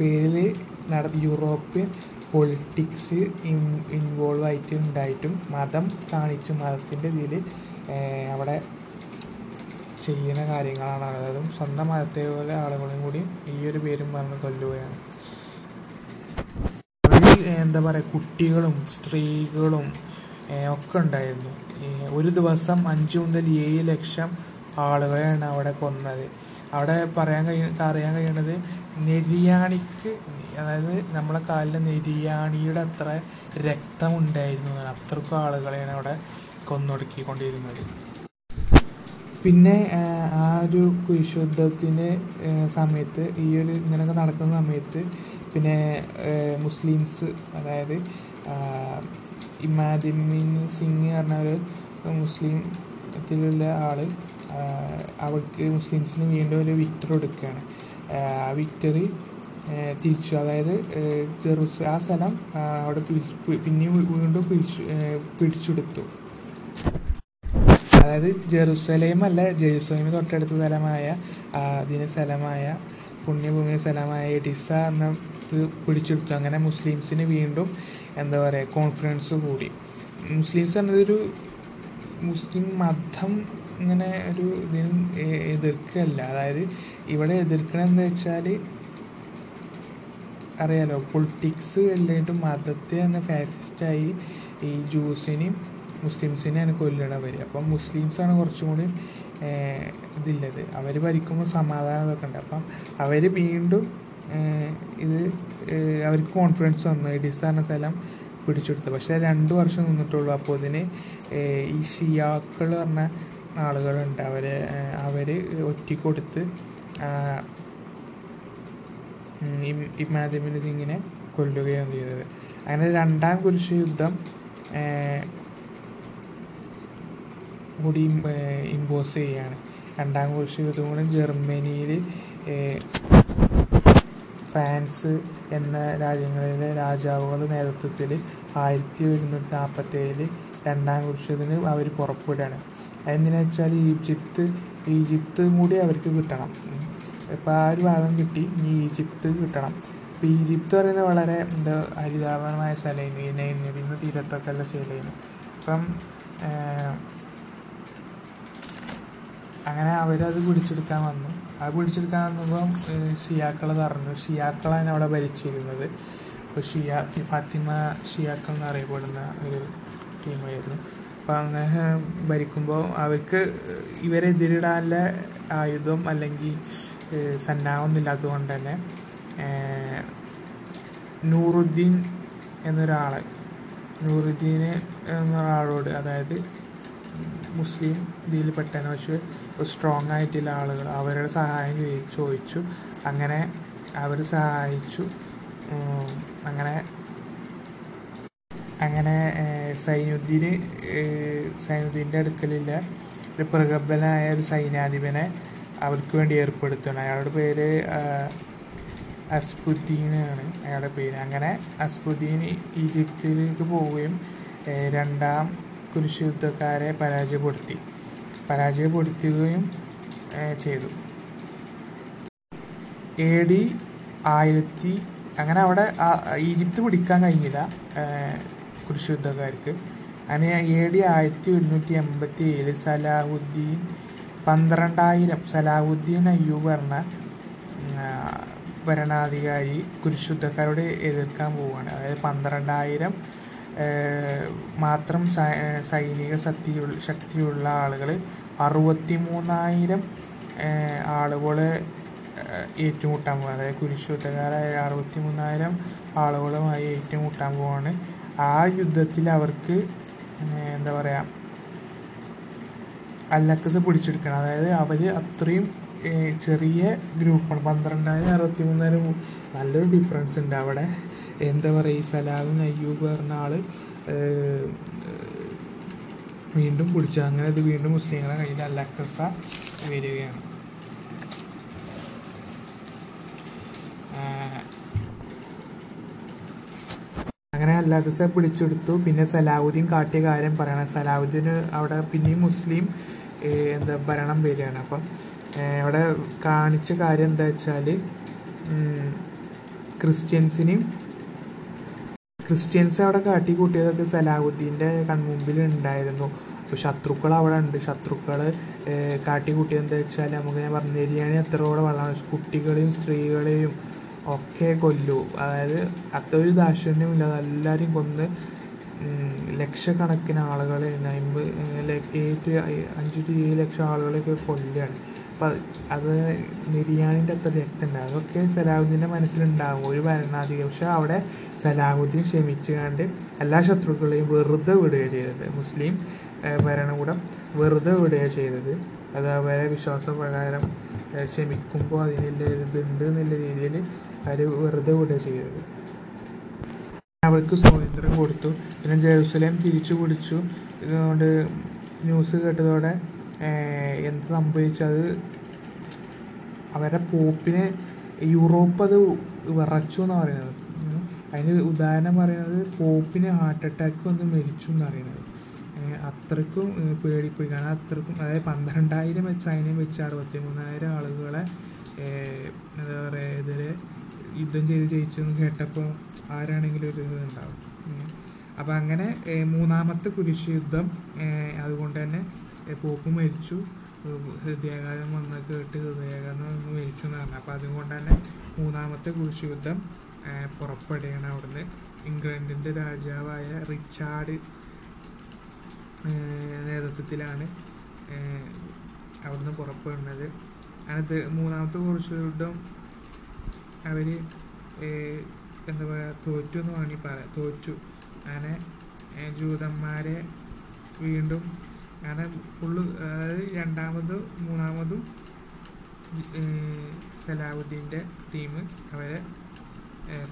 പേരിൽ നട യൂറോപ്യൻ പൊളിറ്റിക്സ് ഇൻവോൾവ് ആയിട്ട് ഉണ്ടായിട്ടും മതം കാണിച്ചു മതത്തിന്റെ ഇതിൽ അവിടെ ചെയ്യുന്ന കാര്യങ്ങളാണ് അതായത് സ്വന്തം പോലെ ആളുകളും കൂടി ഈ ഒരു പേരും പറഞ്ഞ് കൊല്ലുകയാണ്. എന്താ പറയുക കുട്ടികളും സ്ത്രീകളും ഒക്കെ ഉണ്ടായിരുന്നു. ഒരു ദിവസം അഞ്ച് മുതൽ ഏഴ് ലക്ഷം ആളുകളെയാണ് അവിടെ കൊന്നത്. അവിടെ പറയാൻ കഴിയ അറിയാൻ കഴിയുന്നത് നെരിയാണിക്ക് അതായത് നമ്മളെ കാലിലെ നെരിയാണിയുടെ അത്ര രക്തമുണ്ടായിരുന്നു. അത്രക്കും ആളുകളെയാണ് അവിടെ കൊന്നൊടുക്കിക്കൊണ്ടിരുന്നത്. പിന്നെ ആ ഒരു കുരിശുദ്ധത്തിന്റെ സമയത്ത് ഈ ഒരു ഇങ്ങനെയൊക്കെ നടക്കുന്ന സമയത്ത് പിന്നെ മുസ്ലിംസ് അതായത് ഇമാദിമിൻ സിംഗ് പറഞ്ഞ ഒരു മുസ്ലിംത്തിലുള്ള ആൾ അവർക്ക് മുസ്ലിംസിന് വീണ്ടും ഒരു വിക്ടർ കൊടുക്കുകയാണ് ആ വിക്ടറി തിരിച്ചു. അതായത് ജെറൂസ് ആ സ്ഥലം അവിടെ പിടിച്ചു പിന്നെയും വീണ്ടും പിടിച്ചു പിടിച്ചെടുത്തു. അതായത് ജെറുസലേം അല്ല ജെറുസലേമിന് തൊട്ടടുത്ത സ്ഥലമായ അതിന് സ്ഥലമായ പുണ്യഭൂമി സ്ഥലമായ എഡിസ എന്ന ഇത് പിടിച്ചെടുത്തു. അങ്ങനെ മുസ്ലിംസിന് വീണ്ടും എന്താ പറയുക കോൺഫിഡൻസ് കൂടി. മുസ്ലിംസ് എന്നതൊരു മുസ്ലിം മതം ഇങ്ങനെ ഒരു ഇതിന് എതിർക്കല്ല. അതായത് ഇവിടെ എതിർക്കണമെന്ന് വെച്ചാൽ അറിയാലോ പൊളിറ്റിക്സ് എല്ലായിട്ടും മതത്തെ തന്നെ ഫാസിസ്റ്റായി ഈ ജ്യൂസിനെയും മുസ്ലിംസിനെയാണ് കൊല്ലണവർ അപ്പം മുസ്ലിംസാണ് കുറച്ചും കൂടി ഇതില്ലത്. അവർ ഭരിക്കുമ്പോൾ സമാധാനം ഇതൊക്കെ ഉണ്ട്. അപ്പം അവർ വീണ്ടും ഇത് അവർക്ക് കോൺഫിഡൻസ് വന്നു. എഡിസ് പറഞ്ഞ സ്ഥലം പിടിച്ചെടുത്തു. പക്ഷേ രണ്ട് വർഷം നിന്നിട്ടുള്ളൂ. അപ്പോൾ ഇതിന് ഈ ഷിയാക്കൾ പറഞ്ഞ ആളുകളുണ്ട്. അവർ അവർ ഒറ്റിക്കൊടുത്ത് ആഹ്, ഇമാദിമിന് സിംഗിനെ കൊല്ലുകയാണ് ചെയ്തത്. അങ്ങനെ രണ്ടാം കുരിശ് യുദ്ധം കൂടി ഇമ്പോസ് ചെയ്യുകയാണ് രണ്ടാം കോഴ്സ് യുദ്ധം ജർമ്മനിയിൽ ഫ്രാൻസ് എന്ന രാജ്യങ്ങളിലെ രാജാവുകളുടെ നേതൃത്വത്തിൽ ആയിരത്തി ഒരുന്നൂറ്റി നാൽപ്പത്തി ഏഴിൽ രണ്ടാം കുറിച്ചതിന് അവർ പുറപ്പെടുകയാണ്. അതെന്തിനാ വെച്ചാൽ ഈജിപ്ത് ഈജിപ്ത് കൂടി അവർക്ക് കിട്ടണം. ഇപ്പം ആ ഒരു ഭാഗം കിട്ടി ഇനി ഈജിപ്ത് കിട്ടണം. ഇപ്പം ഈജിപ്ത് പറയുന്നത് വളരെ എന്താ ഹരിതാപരമായ സ്ഥലമായിരുന്നു ഈ നൈൽ നദിയുടെ തീരത്തൊക്കെ ഉള്ള സ്ഥലമായിരുന്നു അപ്പം അങ്ങനെ അവരത് പിടിച്ചെടുക്കാൻ വന്നു. അത് പിടിച്ചെടുക്കാൻ വന്നപ്പം ഷിയാക്കൾ പറഞ്ഞു ഷിയാക്കളാണ് അവിടെ ഭരിച്ചിരുന്നത്. അപ്പോൾ ഷിയ ഫാത്തിമ ഷിയാക്കൾ എന്നറിയപ്പെടുന്ന ഒരു ടീമായിരുന്നു. അപ്പോൾ അങ്ങനെ ഭരിക്കുമ്പോൾ അവർക്ക് ഇവരെ എതിരിടാനുള്ള ആയുധം അല്ലെങ്കിൽ സന്നാഹമൊന്നുമില്ലാത്തത് കൊണ്ട് തന്നെ നൂറുദ്ദീൻ എന്നൊരാളെ നൂറുദ്ദീന് എന്നൊരാളോട് അതായത് മുസ്ലിം ഇതിൽപ്പെട്ടതിന് പക്ഷേ സ്ട്രോങ് ആയിട്ടുള്ള ആളുകൾ അവരുടെ സഹായം ചോദിച്ചു. അങ്ങനെ അവർ സഹായിച്ചു. അങ്ങനെ അങ്ങനെ സൈനുദ്ദീന് സൈനുദ്ദീന്റെ അടുക്കലില്ല. ഒരു പ്രഗത്ഭനായ ഒരു സൈന്യാധിപനെ അവർക്ക് വേണ്ടി ഏർപ്പെടുത്തണം അയാളുടെ പേര് അസ്ബുദ്ദീനാണ് അയാളുടെ പേര്. അങ്ങനെ അസ്ബുദ്ദീൻ ഈജിപ്തിലേക്ക് പോവുകയും രണ്ടാം കുരിശുദ്ധക്കാരെ പരാജയപ്പെടുത്തി. പരാജയപ്പെടുത്തുകയും ചെയ്തു. എ ഡി ആയിരത്തി അങ്ങനെ അവിടെ ഈജിപ്ത് പിടിക്കാൻ കഴിഞ്ഞില്ല ഏഹ്, കുരിശ് യുദ്ധക്കാർക്ക് അങ്ങനെ എ ഡി ആയിരത്തി ഒരുന്നൂറ്റി എൺപത്തി ഏഴിൽ സലാഹുദ്ദീൻ പന്ത്രണ്ടായിരം സലാഹുദ്ദീൻ അയ്യൂബ് പറഞ്ഞ ഭരണാധികാരി കുരിശുദ്ധക്കാരോട് എതിർക്കാൻ പോവുകയാണ്. അതായത് പന്ത്രണ്ടായിരം മാത്രം സൈനിക ശക്തിയുള്ള ആളുകൾ അറുപത്തി മൂന്നായിരം ആളുകളെ ഏറ്റുമുട്ടാൻ പോകുക അതായത് കുരിശുദ്ധക്കാരായ അറുപത്തി മൂന്നായിരം ആളുകളുമായി ഏറ്റുമുട്ടാൻ പോവാണ്. ആ യുദ്ധത്തിൽ അവർക്ക് എന്താ പറയുക അല്ലക്കസ് പിടിച്ചെടുക്കണം. അതായത് അവർ അത്രയും ചെറിയ ഗ്രൂപ്പാണ്. പന്ത്രണ്ടായിരം അറുപത്തി മൂന്നായിരം നല്ലൊരു ഡിഫറൻസ് ഉണ്ട് അവിടെ. എന്താ പറയുക ഈ സലാഹും അയ്യൂബ് പറഞ്ഞ ആൾ വീണ്ടും പിടിച്ചു അങ്ങനെ ഇത് വീണ്ടും മുസ്ലിങ്ങളുടെ കയ്യിൽ അല്ലക്കസ വരികയാണ്. അങ്ങനെ അല്ലാദസ പിടിച്ചെടുത്തു. പിന്നെ സലാഹുദ്ദീൻ കാട്ടിയ കാര്യം പറയണം. സലാഹുദ്ദീന് അവിടെ പിന്നെയും മുസ്ലിം എന്താ ഭരണം വരികയാണ്. അപ്പം അവിടെ കാണിച്ച കാര്യം എന്താ വെച്ചാൽ ക്രിസ്ത്യൻസിനെയും ക്രിസ്ത്യൻസ് അവിടെ കാട്ടിക്കൂട്ടിയതൊക്കെ സലാഹുദ്ദീന്റെ കൺമുമ്പിൽ ഉണ്ടായിരുന്നു അപ്പോൾ ശത്രുക്കൾ അവിടെ ഉണ്ട്. ശത്രുക്കൾ കാട്ടിക്കൂട്ടിയത് എന്താ വെച്ചാൽ നമുക്ക് ഞാൻ പറഞ്ഞു ബിരിയാണി എത്രയോടെ വെള്ളമാണ്. കുട്ടികളെയും സ്ത്രീകളെയും ഒക്കെ കൊല്ലു. അതായത് അത്ര ഒരു ദാക്ഷിണ്യമില്ല എല്ലാവരെയും കൊന്ന് ലക്ഷക്കണക്കിന് ആളുകളെ അമ്പത് ഏറ്റ് അഞ്ച് ടു ഏഴ് ലക്ഷം ആളുകളെയൊക്കെ കൊല്ലുകയാണ്. അപ്പം അത് നിര്യാണിന്റെ അത്ര രക്തമുണ്ട് അതൊക്കെ സലാഹുദ്ദീന്റെ മനസ്സിലുണ്ടാകും ഒരു ഭരണാധികാരി പക്ഷേ അവിടെ സലാഹുദ്ദീൻ ക്ഷമിച്ചുകൊണ്ട് എല്ലാ ശത്രുക്കളെയും വെറുതെ വിടുകയാണ് ചെയ്തത്. മുസ്ലിം ഭരണകൂടം വെറുതെ വിടുകയാണ് ചെയ്തത്. അത് അവരെ വിശ്വാസപ്രകാരം ക്ഷമിക്കുമ്പോൾ അതിനുള്ള ഇതുണ്ട് എന്നുള്ള രീതിയിൽ അവർ വെറുതെ വിടുകയാണ് ചെയ്തത്. അവർക്ക് സ്വാതന്ത്ര്യം കൊടുത്തു. പിന്നെ ജെറുസലേം തിരിച്ചു പിടിച്ചു. ഇതുകൊണ്ട് ന്യൂസ് കേട്ടതോടെ എന്ത് സംഭവിച്ചത് അവരുടെ പോപ്പിനെ യൂറോപ്പ് അത് വിറച്ചു എന്നാണ് പറയുന്നത്. അതിന് ഉദാഹരണം പറയുന്നത് പോപ്പിന് ഹാർട്ട് അറ്റാക്ക് വന്ന് മരിച്ചു എന്ന് പറയുന്നത്. അത്രക്കും പേടിപ്പോയി. കാരണം അത്രക്കും അതായത് പന്ത്രണ്ടായിരം വെച്ച് സൈന്യം വെച്ച് അറുപത്തി മൂന്നായിരം ആളുകളെ എന്താ പറയുക ഇതിൽ യുദ്ധം ചെയ്ത് ജയിച്ചെന്ന് കേട്ടപ്പോൾ ആരാണെങ്കിലും ഒരു ഇത് ഉണ്ടാവും. അപ്പോൾ അപ്പം അങ്ങനെ മൂന്നാമത്തെ കുരിശ് യുദ്ധം അതുകൊണ്ട് തന്നെ പോപ്പ് മരിച്ചു. ഹൃദയാഘാതം വന്ന കേട്ട് ഹൃദയാഘാതം വന്ന് മരിച്ചു എന്ന് പറഞ്ഞു. അപ്പം അതുകൊണ്ട് തന്നെ മൂന്നാമത്തെ കുരിശുയുദ്ധം പുറപ്പെടുകയാണ് അവിടുന്ന്. ഇംഗ്ലണ്ടിന്റെ രാജാവായ റിച്ചാർഡ് നേതൃത്വത്തിലാണ് അവിടുന്ന് പുറപ്പെടുന്നത്. അതിനകത്ത് മൂന്നാമത്തെ കുരിശുയുദ്ധം അവർ എന്താ പറയുക തോറ്റു എന്ന് വേണമെങ്കിൽ പറയാം. തോറ്റു. അങ്ങനെ ജൂതന്മാരെ വീണ്ടും അങ്ങനെ ഫുള്ള് അതായത് രണ്ടാമതും മൂന്നാമതും സലാഹുദ്ദീന്റെ ടീം അവരെ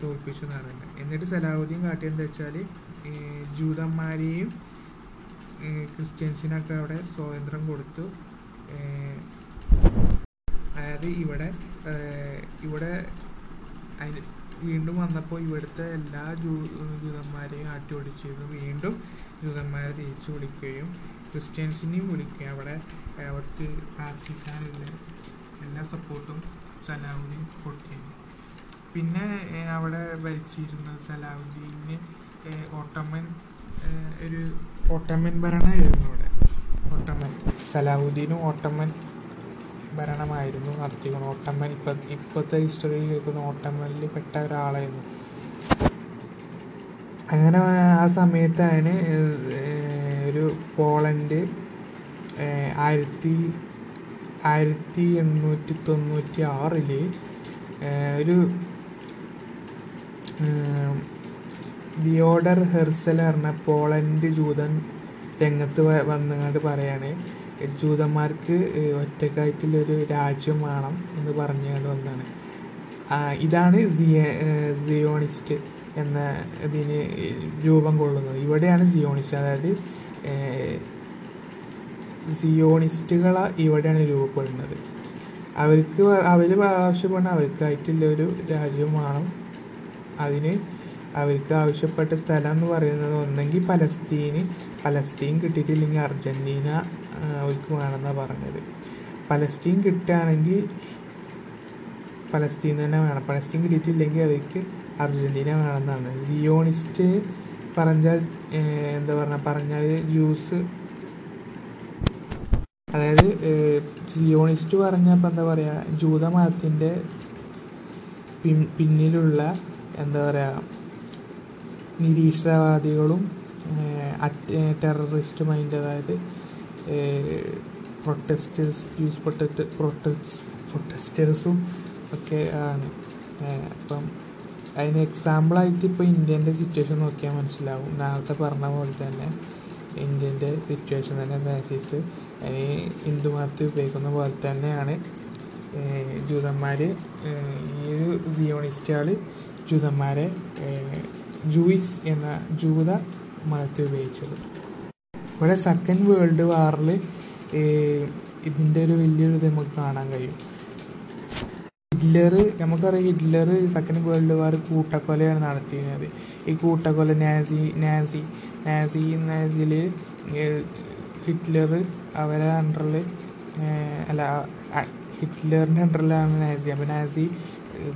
തോൽപ്പിച്ചു എന്ന് പറയുന്നത്. എന്നിട്ട് സലാഹുദ്ദീൻ കാട്ടിയെന്ന് വെച്ചാൽ ജൂതന്മാരെയും ക്രിസ്ത്യൻസിനൊക്കെ അവിടെ സ്വാതന്ത്ര്യം കൊടുത്തു. അതായത് ഇവിടെ ഇവിടെ അതിന് വീണ്ടും വന്നപ്പോൾ ഇവിടുത്തെ എല്ലാ ജൂ ജൂതന്മാരെയും ആട്ടി ഓടിച്ചിരുന്നു വീണ്ടും ജൂതന്മാരെ തിരിച്ചു വിളിക്കുകയും ക്രിസ്ത്യൻസിനെയും വിളിക്കുക. അവിടെ അവർക്ക് പ്രാർത്ഥിക്കാനുള്ള എല്ലാ സപ്പോർട്ടും സലാഹുദ്ദീൻ കൊടുത്തിരുന്നു പിന്നെ അവിടെ ഭരിച്ചിരുന്ന സലാഹുദ്ദീന് ഓട്ടമൻ ഒരു ഓട്ടമൻ ഭരണമായിരുന്നു അവിടെ. ഓട്ടമൻ സലാഹുദ്ദീനും ഓട്ടമൻ ഭരണമായിരുന്നു നടത്തിക്കുന്നത് ഓട്ടമൻ ഇപ്പം ഇപ്പോഴത്തെ ഹിസ്റ്ററിയിൽ കേൾക്കുന്ന ഓട്ടമനിൽ പെട്ട ഒരാളായിരുന്നു. അങ്ങനെ ആ സമയത്താണ് ഒരു പോളണ്ട് ആയിരത്തി ആയിരത്തി എണ്ണൂറ്റി തൊണ്ണൂറ്റി ആറിൽ ഒരു വിയോഡർ ഹെർസൽ പറഞ്ഞ പോളണ്ട് ജൂതൻ രംഗത്ത് വന്നുകൊണ്ട് പറയാണ് ജൂതന്മാർക്ക് ഒറ്റക്കായിട്ടുള്ളൊരു രാജ്യം വേണം എന്ന് പറഞ്ഞുകൊണ്ട് വന്നാണ്. ഇതാണ് സിയ സിയോണിസ്റ്റ് എന്ന ഇതിന് രൂപം കൊള്ളുന്നത്. ഇവിടെയാണ് സിയോണിസ്റ്റ്. അതായത് സിയോണിസ്റ്റുകൾ ഇവിടെയാണ് രൂപപ്പെടുന്നത്. അവർക്ക് അവർ ആവശ്യപ്പെടുന്ന അവർക്കായിട്ടുള്ള ഒരു രാജ്യം വേണം. അതിന് അവർക്ക് ആവശ്യപ്പെട്ട സ്ഥലം എന്ന് പറയുന്നത് ഒന്നെങ്കിൽ പലസ്തീന് പലസ്തീൻ കിട്ടിയിട്ടില്ലെങ്കിൽ അർജന്റീന അവർക്ക് വേണമെന്നാണ് പറഞ്ഞത്. പലസ്തീൻ കിട്ടുകയാണെങ്കിൽ പലസ്തീൻ തന്നെ വേണം. പലസ്തീൻ കിട്ടിയിട്ടില്ലെങ്കിൽ അവർക്ക് അർജന്റീന വേണമെന്നാണ്. സിയോണിസ്റ്റ് പറഞ്ഞാൽ എന്താ പറഞ്ഞ പറഞ്ഞാൽ ജ്യൂസ്. അതായത് സിയോണിസ്റ്റ് പറഞ്ഞപ്പോൾ എന്താ പറയുക ജൂതമതത്തിന്റെ പിൻ പിന്നിലുള്ള എന്താ പറയുക നിരീശ്വരവാദികളും ടെററിസ്റ്റ് മൈൻഡ് അതായത് പ്രൊട്ടസ്റ്റേഴ്സ് ജ്യൂസ് പ്രൊട്ടക്ട് പ്രൊട്ടക്സ് പ്രൊട്ടസ്റ്റേഴ്സും ഒക്കെ ആണ്. അപ്പം അതിന് എക്സാമ്പിളായിട്ട് ഇപ്പോൾ ഇന്ത്യന്റെ സിറ്റുവേഷൻ നോക്കിയാൽ മനസ്സിലാവും. നേരത്തെ പറഞ്ഞ പോലെ തന്നെ ഇന്ത്യന്റെ സിറ്റുവേഷൻ തന്നെ ബേസിസ് അതിന് ഹിന്ദു മതത്തിൽ ഉപയോഗിക്കുന്ന പോലെ തന്നെയാണ്. ജൂതന്മാർ ഈ ഒരു സിയോണിസ്റ്റുകൾ ജൂതന്മാരെ ജൂയിസ് എന്ന ജൂത മതത്തെ ഉപയോഗിച്ചത്. ഇവിടെ സെക്കൻഡ് വേൾഡ് വാറിൽ ഇതിന്റെ ഒരു വലിയൊരു ഇത് നമുക്ക് കാണാൻ കഴിയും. ഹിറ്റ്ലർ നമുക്കറിയാം ഹിറ്റ്ലർ സെക്കൻഡ് വേൾഡ് വാർ കൂട്ടക്കൊലയാണ് നടത്തിയിരുന്നത്. ഈ കൂട്ടക്കൊല നാസി നാസി നാസി എന്ന ഇതിൽ ഹിറ്റ്ലർ അവരെ അണ്ടറിൽ അല്ല ഹിറ്റ്ലറിന്റെ അണ്ടറിലാണ് നാസി. അപ്പോൾ നാസി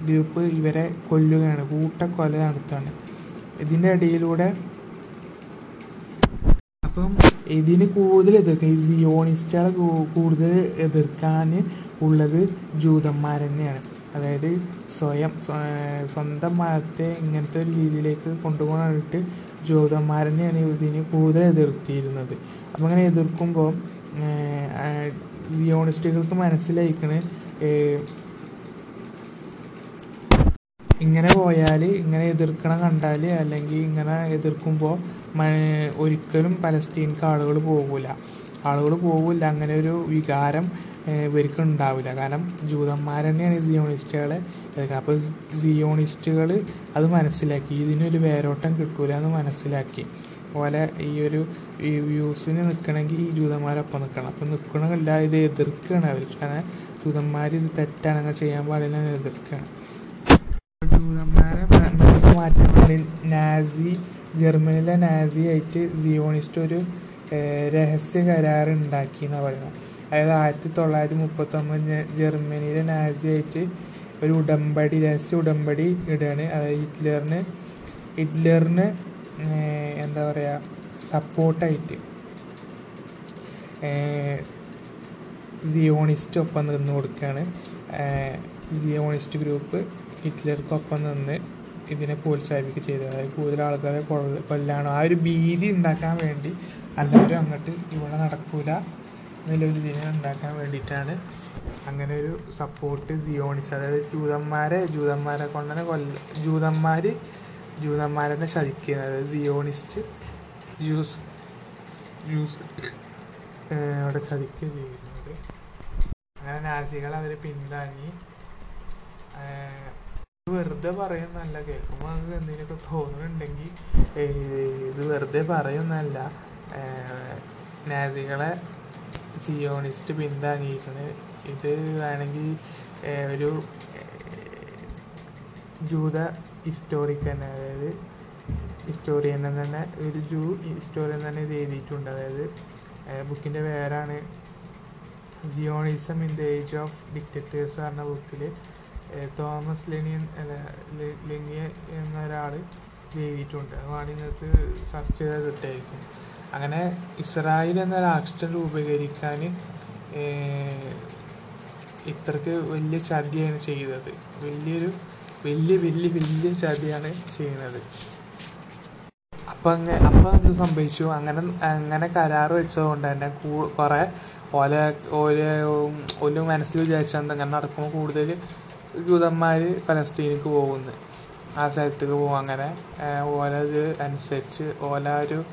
ഗ്രൂപ്പ് ഇവരെ കൊല്ലുകയാണ് കൂട്ടക്കൊല നടത്തുകയാണ്. ഇതിന്റെ ഇടയിലൂടെ അപ്പം ഇതിന് കൂടുതൽ എതിർക്കുക ഈ സിയോണിസ്റ്റുകളെ കൂടുതൽ എതിർക്കാൻ ഉള്ളത് ജൂതന്മാർ തന്നെയാണ്. അതായത് സ്വയം സ്വന്തം മതത്തെ ഇങ്ങനത്തെ ഒരു രീതിയിലേക്ക് കൊണ്ടുപോകാനായിട്ട് ജൂതന്മാർ തന്നെയാണ് ഇതിന് കൂടുതൽ എതിർത്തിയിരുന്നത്. അപ്പം അങ്ങനെ എതിർക്കുമ്പോൾ സിയോണിസ്റ്റുകൾക്ക് മനസ്സിലായിക്കണ് ഇങ്ങനെ പോയാൽ ഇങ്ങനെ എതിർക്കണ കണ്ടാൽ അല്ലെങ്കിൽ ഇങ്ങനെ എതിർക്കുമ്പോൾ ഒരിക്കലും പലസ്തീൻക്ക് ആളുകൾ പോകില്ല ആളുകൾ പോകില്ല. അങ്ങനെ ഒരു വികാരം ഇവർക്ക് ഉണ്ടാവില്ല കാരണം ജൂതന്മാർ തന്നെയാണ് ഈ സിയോണിസ്റ്റുകളെ. അപ്പോൾ സിയോണിസ്റ്റുകൾ അത് മനസ്സിലാക്കി. ഇതിനൊരു വേരോട്ടം കിട്ടൂല എന്ന് മനസ്സിലാക്കി. പോലെ ഈ ഒരു വ്യൂസിന് നിൽക്കണമെങ്കിൽ ഈ ജൂതന്മാരൊപ്പം നിൽക്കണം അപ്പം നിൽക്കണമല്ല ഇത് എതിർക്കുകയാണ് അവർ കാരണം ജൂതന്മാർ ഇത് തെറ്റാണ് അങ്ങനെ ചെയ്യാൻ പാടില്ല എന്ന് എതിർക്കുകയാണ് ജൂതന്മാരെ മാറ്റി നാസി ജർമ്മനിയിലെ നാസി ആയിട്ട് സിയോണിസ്റ്റ് ഒരു രഹസ്യ കരാർ ഉണ്ടാക്കി എന്നാണ് പറയുന്നത് അതായത് ആയിരത്തി തൊള്ളായിരത്തി മുപ്പത്തൊമ്പത് ജർമ്മനിയിലെ നാസിയായിട്ട് ഒരു ഉടമ്പടി രഹസ്യ ഉടമ്പടി ഇടുകയാണ്. അതായത് ഹിറ്റ്ലറിന് ഹിറ്റ്ലറിന് എന്താ പറയുക സപ്പോർട്ടായിട്ട് സിയോണിസ്റ്റ് ഒപ്പം നിന്ന് കൊടുക്കുകയാണ്. സിയോണിസ്റ്റ് ഗ്രൂപ്പ് ഹിറ്റ്ലർക്കൊപ്പം നിന്ന് ഇതിനെ പ്രോത്സാഹിപ്പിക്കുക ചെയ്തത് അതായത് കൂടുതൽ ആൾക്കാരെ കൊല്ല കൊല്ലാനോ ആ ഒരു ഭീതി ഉണ്ടാക്കാൻ വേണ്ടി എല്ലാവരും അങ്ങോട്ട് ഇവിടെ നടക്കൂല. എന്നുള്ളൊരു ഇതിനെ ഉണ്ടാക്കാൻ വേണ്ടിയിട്ടാണ്. അങ്ങനെ ഒരു സപ്പോർട്ട് സിയോണിസ്റ്റ് അതായത് ജൂതന്മാരെ ജൂതന്മാരെ കൊണ്ടാണ് കൊല്ല ജൂതന്മാർ ജൂതന്മാരെ ചതിക്കുന്നത് അതായത് സിയോണിസ്റ്റ് ജ്യൂസ് ജ്യൂസ് അവിടെ ചതിക്കുക ചെയ്യുന്നത് അങ്ങനെ നാസികൾ അവർ പിന്താങ്ങി. വെറുതെ പറയുന്നല്ല കേൾക്കുമ്പോൾ നമുക്ക് എന്തെങ്കിലുമൊക്കെ തോന്നുന്നുണ്ടെങ്കിൽ ഇത് വെറുതെ പറയുന്നല്ല നാസികളെ സിയോണിസ്റ്റ് പിന്താങ്ങിയിരിക്കണ് ഇത് വേണമെങ്കിൽ ഒരു ജൂത ഹിസ്റ്റോറിക്കൻ അതായത് ഹിസ്റ്റോറിയൻ തന്നെ ഒരു ജൂ ഹിസ്റ്റോറിയൻ തന്നെ ഇത് എഴുതിയിട്ടുണ്ട്. അതായത് ബുക്കിന്റെ പേരാണ് Zionism in the age of dictators പറഞ്ഞ ബുക്കിൽ തോമസ് ലെനിയൻ അല്ല ലെനിയ എന്നൊരാൾ എഴുതിയിട്ടുണ്ട്. അതുമാണ് ഇന്നത്തെ സർച്ച് ചെയ്താൽ കിട്ടായിരിക്കും അങ്ങനെ ഇസ്രായേൽ എന്ന രാഷ്ട്രം രൂപീകരിക്കാൻ ഇത്രക്ക് വലിയ ചതിയാണ് ചെയ്തത്. വലിയൊരു വലിയ വലിയ വലിയ ചതിയാണ് ചെയ്യുന്നത്. അപ്പം അങ്ങനെ അപ്പം എന്ത് സംഭവിച്ചു? അങ്ങനെ അങ്ങനെ കരാർ വെച്ചതുകൊണ്ട് തന്നെ കൂ കുറേ ഓല ഓല ഓല മനസ്സിൽ വിചാരിച്ചാൽ അങ്ങനെ നടക്കുമ്പോൾ കൂടുതൽ ജൂതന്മാർ പലസ്തീനിക്ക് പോകുന്നു. ആ സ്ഥലത്തേക്ക് പോകും. അങ്ങനെ ഓല ഇത് അനുസരിച്ച് ഓല ഒരു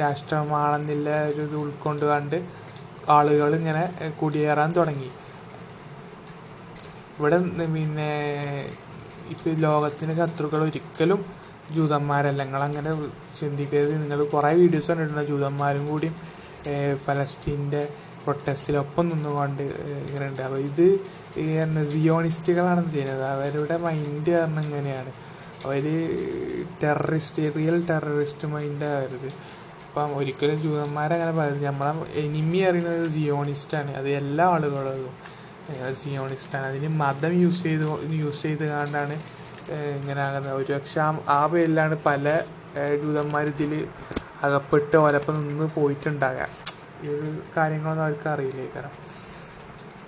രാഷ്ട്രമാണെന്നില്ല ഒരു ഇത് ഉൾക്കൊണ്ട് കണ്ട് ആളുകൾ ഇങ്ങനെ കുടിയേറാൻ തുടങ്ങി. ഇവിടെ പിന്നെ ഇപ്പം ലോകത്തിന് ശത്രുക്കൾ ഒരിക്കലും ജൂതന്മാരല്ല നിങ്ങളങ്ങനെ ചിന്തിക്കരുത്. നിങ്ങൾ കുറേ വീഡിയോസ് കണ്ടിട്ടുണ്ട് ജൂതന്മാരും കൂടി പലസ്റ്റീന്റെ പ്രൊട്ടസ്റ്റിലൊപ്പം നിന്നുകൊണ്ട് ഇങ്ങനെ ഉണ്ട് അപ്പോൾ ഇത് സിയോണിസ്റ്റുകളാണ് ചെയ്യുന്നത്. അവരുടെ മൈൻഡ് കാരണം ഇങ്ങനെയാണ്. അവർ ടെററിസ്റ്റ് റിയൽ ടെററിസ്റ്റ് മൈൻഡാണ് അവരത് അപ്പം ഒരിക്കലും ജൂതന്മാരങ്ങനെ പറയുന്നത് നമ്മളെ എനിമി അറിയുന്നത് സിയോണിസ്റ്റാണ്. അത് എല്ലാ ആളുകളും സിയോണിസ്റ്റാണ്. അതിന് മതം യൂസ് ചെയ്ത് യൂസ് ചെയ്ത് കണ്ടാണ് ഇങ്ങനെ ആകുന്നത് ഒരു പക്ഷെ ആ ആ പേരിലാണ് പല ജൂതന്മാർ ഇതിൽ അകപ്പെട്ട് ഓലപ്പം നിന്ന് പോയിട്ടുണ്ടാകാം. ഈ ഒരു കാര്യങ്ങളൊന്നും അവർക്ക് അറിയില്ലേ? കാരണം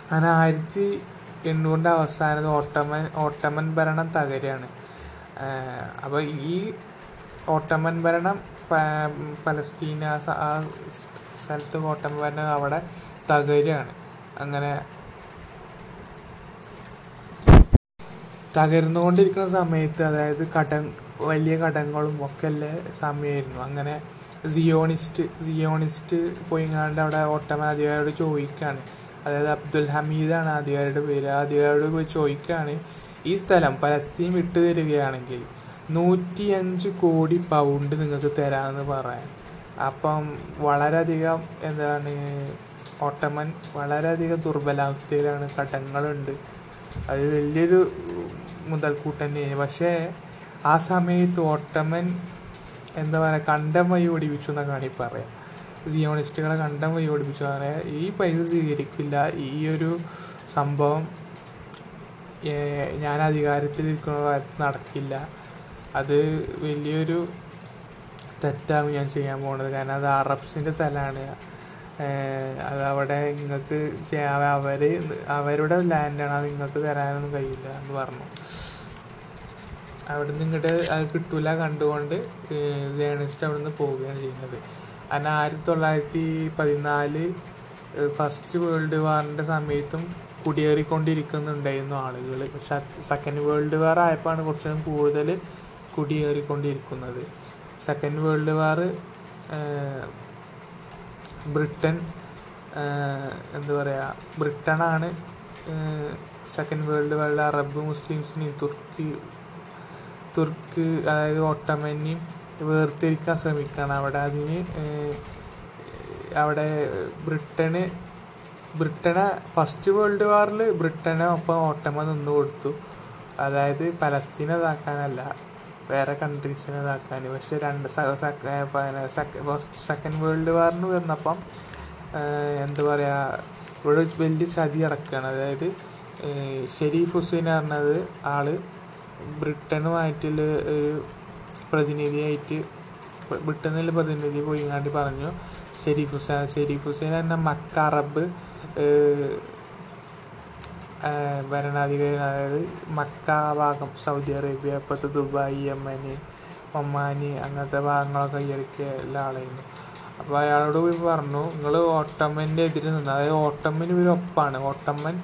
അങ്ങനെ ആയിരത്തി എണ്ണൂറിന്റെ അവസാനത്ത് ഓട്ടമൻ ഓട്ടമൻ ഭരണം തകരാണ്. അപ്പോൾ ഈ ഓട്ടമൻ ഭരണം പലസ്തീന ആ സ്ഥലത്ത് കോട്ടം ഭരണം അവിടെ തകരുകയാണ് അങ്ങനെ തകർന്നുകൊണ്ടിരിക്കുന്ന സമയത്ത് അതായത് കട വലിയ കടങ്ങളും ഒക്കെ ഉള്ള സമയമായിരുന്നു അങ്ങനെ സിയോണിസ്റ്റ് സിയോണിസ്റ്റ് പോയിങ്ങാണ്ട് അവിടെ ഓട്ടമ അധികാരിയോട് ചോദിക്കുകയാണ് അതായത് അബ്ദുൽ ഹമീദാണ് അധികാരിയുടെ പേര് അധികാരിയോട് പോയി ചോദിക്കുകയാണ് ഈ സ്ഥലം പലസ്തീൻ വിട്ടു തരികയാണെങ്കിൽ നൂറ്റിയഞ്ച് കോടി പൗണ്ട് നിങ്ങൾക്ക് തരാമെന്ന് പറയാൻ അപ്പം വളരെയധികം എന്താണ് ഓട്ടമൻ വളരെയധികം ദുർബലാവസ്ഥയിലാണ് കടങ്ങളുണ്ട്. അത് വലിയൊരു മുതൽക്കൂട്ട് തന്നെയാണ്. പക്ഷേ ആ സമയത്ത് ഓട്ടമൻ എന്താ പറയുക കണ്ടം വഴി ഓടിപ്പിച്ചു എന്നാണ് കാണി പറയാം. സിയോണിസ്റ്റുകളെ കണ്ടം വഴി ഓടിപ്പിച്ചു. പറയാം ഈ പൈസ സ്വീകരിക്കില്ല. ഈ ഒരു സംഭവം ഞാൻ അധികാരത്തിലിരിക്കുന്ന കാലത്ത് നടക്കില്ല. അത് വലിയൊരു തെറ്റാവും ഞാൻ ചെയ്യാൻ പോകുന്നത് കാരണം അത് അറബ്സിന്റെ സ്ഥലമാണ്. അത് അവിടെ നിങ്ങൾക്ക് അവർ അവരുടെ ലാൻഡാണ് അത് നിങ്ങൾക്ക് തരാനൊന്നും കഴിയില്ല എന്ന് പറഞ്ഞു. അവിടെ ഇങ്ങോട്ട് അത് കിട്ടൂല കണ്ടുകൊണ്ട് ജേണലിസ്റ്റ് അവിടെ നിന്ന് പോവുകയാണ് ചെയ്യുന്നത്. കാരണം ആയിരത്തി തൊള്ളായിരത്തി പതിനാല് ഫസ്റ്റ് വേൾഡ് വാറിന്റെ സമയത്തും കുടിയേറിക്കൊണ്ടിരിക്കുന്നുണ്ടായിരുന്നു ആളുകൾ പക്ഷെ സെക്കൻഡ് വേൾഡ് വാർ ആയപ്പോഴാണ് കുറച്ചും കൂടുതൽ കുടിയേറിക്കൊണ്ടിരിക്കുന്നത്. സെക്കൻഡ് വേൾഡ് വാർ ബ്രിട്ടൻ എന്താ പറയുക ബ്രിട്ടനാണ് സെക്കൻഡ് വേൾഡ് വാറിൽ അറബ് മുസ്ലിംസിനെയും തുർക്കി തുർക്ക് അതായത് ഓട്ടമനെയും വേർതിരിക്കാൻ ശ്രമിക്കുകയാണ് അവിടെ അതിന് അവിടെ ബ്രിട്ടന് ബ്രിട്ടനെ ഫസ്റ്റ് വേൾഡ് വാറിൽ ബ്രിട്ടനെ ഒപ്പം ഓട്ടമ നിന്ന് കൊടുത്തു അതായത് പലസ്തീനെ ഇതാക്കാനല്ല. വേറെ കൺട്രീസിനെ ഇതാക്കാൻ പക്ഷെ രണ്ട് സെക്കൻഡ് വേൾഡ് വാറിന് വരുന്നപ്പം ഏഹ്, എന്താ പറയുക ഇവിടെ വലിയ ചതി നടക്കുകയാണ് അതായത് ഷെരീഫ് ഹുസൈൻ പറഞ്ഞത് ആൾ ബ്രിട്ടനുമായിട്ടുള്ള ഒരു പ്രതിനിധിയായിട്ട് ബ്രിട്ടനിലെ പ്രതിനിധി പോയിങ്ങാണ്ടി പറഞ്ഞു. ഷെരീഫ് ഹുസൈൻ ഷെരീഫ് ഹുസൈൻ എന്ന മക്ക അറബ് ഭരണാധികാരി അതായത് മക്ക ഭാഗം സൗദി അറേബ്യ ഇപ്പോഴത്തെ ദുബായ് യമന് ഒമാന് അങ്ങനത്തെ ഭാഗങ്ങളൊക്കെ കൈയടക്കിയ എല്ലാ ആളായിരുന്നു അപ്പോൾ അയാളോട് പോയി പറഞ്ഞു നിങ്ങൾ ഓട്ടമ്മന്റെ എതിരെ നിന്ന് അതായത് ഓട്ടമ്മന് ഇവർ ഒപ്പാണ്. ഓട്ടമ്മൻ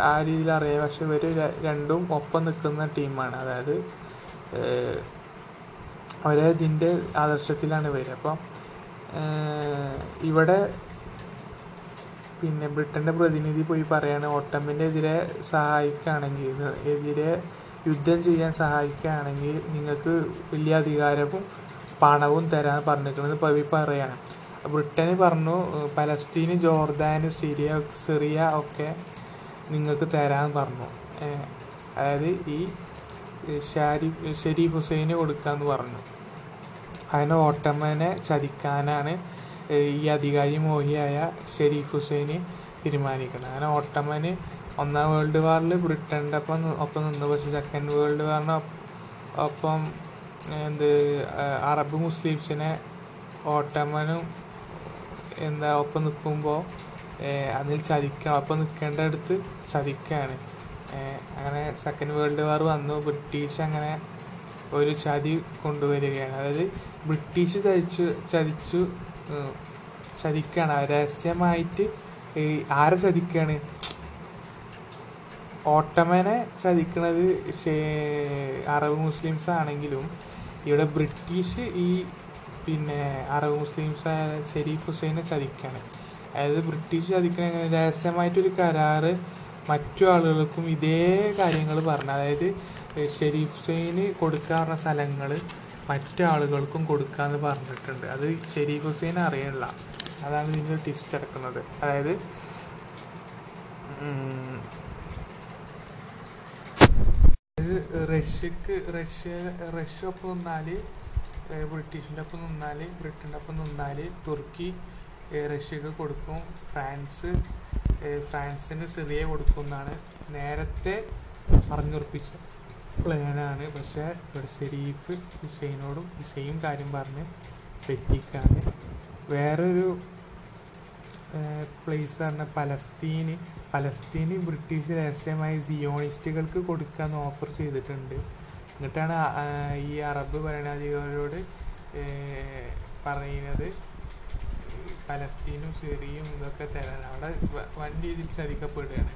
ആ രീതിയിൽ അറിയാം. പക്ഷെ ഇവർ രണ്ടും ഒപ്പം നിൽക്കുന്ന ടീമാണ്. അതായത് ഒരേ ഇതിന്റെ ആദർശത്തിലാണ് ഇവർ അപ്പം ഇവിടെ പിന്നെ ബ്രിട്ടന്റെ പ്രതിനിധി പോയി ഓട്ടമ്മിന്റെ എതിരെ സഹായിക്കുകയാണെങ്കിൽ എതിരെ യുദ്ധം ചെയ്യാൻ സഹായിക്കുകയാണെങ്കിൽ നിങ്ങൾക്ക് വലിയ അധികാരവും പണവും തരാൻ പറഞ്ഞിരിക്കുന്നത് പോയി പറയാണ്. ബ്രിട്ടന് പറഞ്ഞു പലസ്തീന് ജോർദാന് സിറിയ സിറിയ ഒക്കെ നിങ്ങൾക്ക് തരാൻ പറഞ്ഞു. അതായത് ഈ ഷാരി ഷെരീഫ് ഹുസൈന് കൊടുക്കാന്ന് പറഞ്ഞു. അതിനെ ഓട്ടമ്മനെ ചതിക്കാനാണ് ഈ അധികാരി മോഹിയായ ഷെരീഫ് ഹുസൈന് തീരുമാനിക്കണം. അങ്ങനെ ഓട്ടമന് ഒന്നാം വേൾഡ് വാറിൽ ബ്രിട്ടന്റെ ഒപ്പം ഒപ്പം നിന്നു. പക്ഷെ സെക്കൻഡ് വേൾഡ് വാറിന് ഒപ്പ്- എന്ത് അറബ് മുസ്ലിംസിനെ ഓട്ടമനും എന്താ ഒപ്പം നിൽക്കുമ്പോൾ അതിൽ ചതിക്കുക ഒപ്പം നിൽക്കേണ്ടടുത്ത് ചതിക്കുകയാണ് അങ്ങനെ സെക്കൻഡ് വേൾഡ് വാർ വന്നു. ബ്രിട്ടീഷ് അങ്ങനെ ഒരു ചതി കൊണ്ടുവരികയാണ്. അതായത് ബ്രിട്ടീഷ് ചതിച്ചു ചതിച്ചു ചതിക്കുകയാണ് രഹസ്യമായിട്ട് ഈ ആരെ ചതിക്കുകയാണ് ഓട്ടമനെ ചതിക്കണത് അറബ് മുസ്ലിംസ് ആണെങ്കിലും ഇവിടെ ബ്രിട്ടീഷ് ഈ പിന്നെ അറബ് മുസ്ലിംസ് ഷെരീഫ് ഹുസൈനെ ചതിക്കുകയാണ് അതായത് ബ്രിട്ടീഷ് ചതിക്കണ? രഹസ്യമായിട്ടൊരു കരാറ് മറ്റു ആളുകൾക്കും ഇതേ കാര്യങ്ങൾ പറഞ്ഞു അതായത് ഷെരീഫ് ഹുസൈന് കൊടുക്കാറുള്ള സ്ഥലങ്ങൾ മറ്റു ആളുകൾക്കും കൊടുക്കാന്ന് പറഞ്ഞിട്ടുണ്ട്. അത് ഷെരീഖ് ഹുസൈൻ അറിയണില്ല അതാണ് ഇതിന്റെ ടിസ്റ്റ് കിടക്കുന്നത്. അതായത് റഷ്യക്ക് റഷ്യ റഷ്യ ഒപ്പം നിന്നാൽ ബ്രിട്ടീഷിന്റെ ഒപ്പം നിന്നാൽ ബ്രിട്ടന്റെ ഒപ്പം നിന്നാൽ തുർക്കി റഷ്യക്ക് കൊടുക്കും. ഫ്രാൻസ് ഫ്രാൻസിന് സിറിയ കൊടുക്കും എന്നാണ് നേരത്തെ പറഞ്ഞുറപ്പിച്ച പ്ലാനാണ് പക്ഷേ ഇവിടെ ഷെരീഫ് ഹുസൈനോടും ഹുസൈനും കാര്യം പറഞ്ഞ് പറ്റിക്കാണ് വേറൊരു പ്ലേസ് പറഞ്ഞ പലസ്തീന്. പലസ്തീന് ബ്രിട്ടീഷ് രഹസ്യമായി സിയോണിസ്റ്റുകൾക്ക് കൊടുക്കാൻ ഓഫർ ചെയ്തിട്ടുണ്ട്. എന്നിട്ടാണ് ഈ അറബ് ഭരണാധികാരിയോട് പറയുന്നത്. പലസ്തീനും സിറിയയും ഇതൊക്കെ തരാൻ. അവിടെ വൻ രീതിയിൽ ചതിക്കപ്പെടുകയാണ്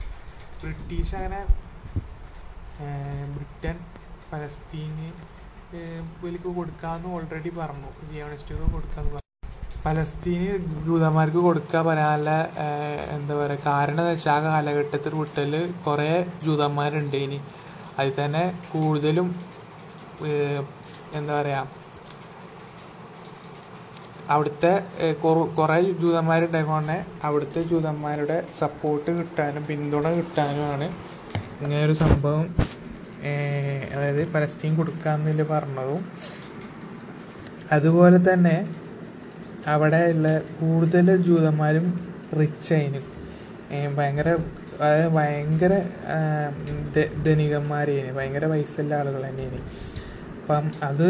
ബ്രിട്ടീഷ് അങ്ങനെ ബ്രിട്ടൻ പലസ്തീന് ഇവർക്ക് കൊടുക്കാമെന്ന് ഓൾറെഡി പറഞ്ഞു. ജിയോണിസ്റ്റുകൾ കൊടുക്കാമെന്ന് പറഞ്ഞു. പലസ്തീന് ജൂതന്മാർക്ക് കൊടുക്കാൻ പറയാനുള്ള എന്താ പറയുക കാരണം എന്ന് വെച്ചാൽ ആ കാലഘട്ടത്തിൽ വിട്ടൽ കുറേ ജൂതന്മാരുണ്ട് ഇനി. അതിൽ തന്നെ കൂടുതലും എന്താ പറയുക അവിടുത്തെ കുറു- ജൂതന്മാരുണ്ടായതുകൊണ്ട് അവിടുത്തെ ജൂതന്മാരുടെ സപ്പോർട്ട് കിട്ടാനും പിന്തുണ കിട്ടാനുമാണ് ഇങ്ങനെ ഒരു സംഭവം അതായത് പലസ്തീൻ കൊടുക്കാമെന്നില്ല പറഞ്ഞതും. അതുപോലെ തന്നെ അവിടെ ഉള്ള കൂടുതൽ ജൂതന്മാരും റിച്ച് ആയിന്. ഭയങ്കര അതായത് ഭയങ്കര ധനികന്മാരേന് ഭയങ്കര പൈസ ഉള്ള ആളുകൾ തന്നെയാണ്. അപ്പം അത്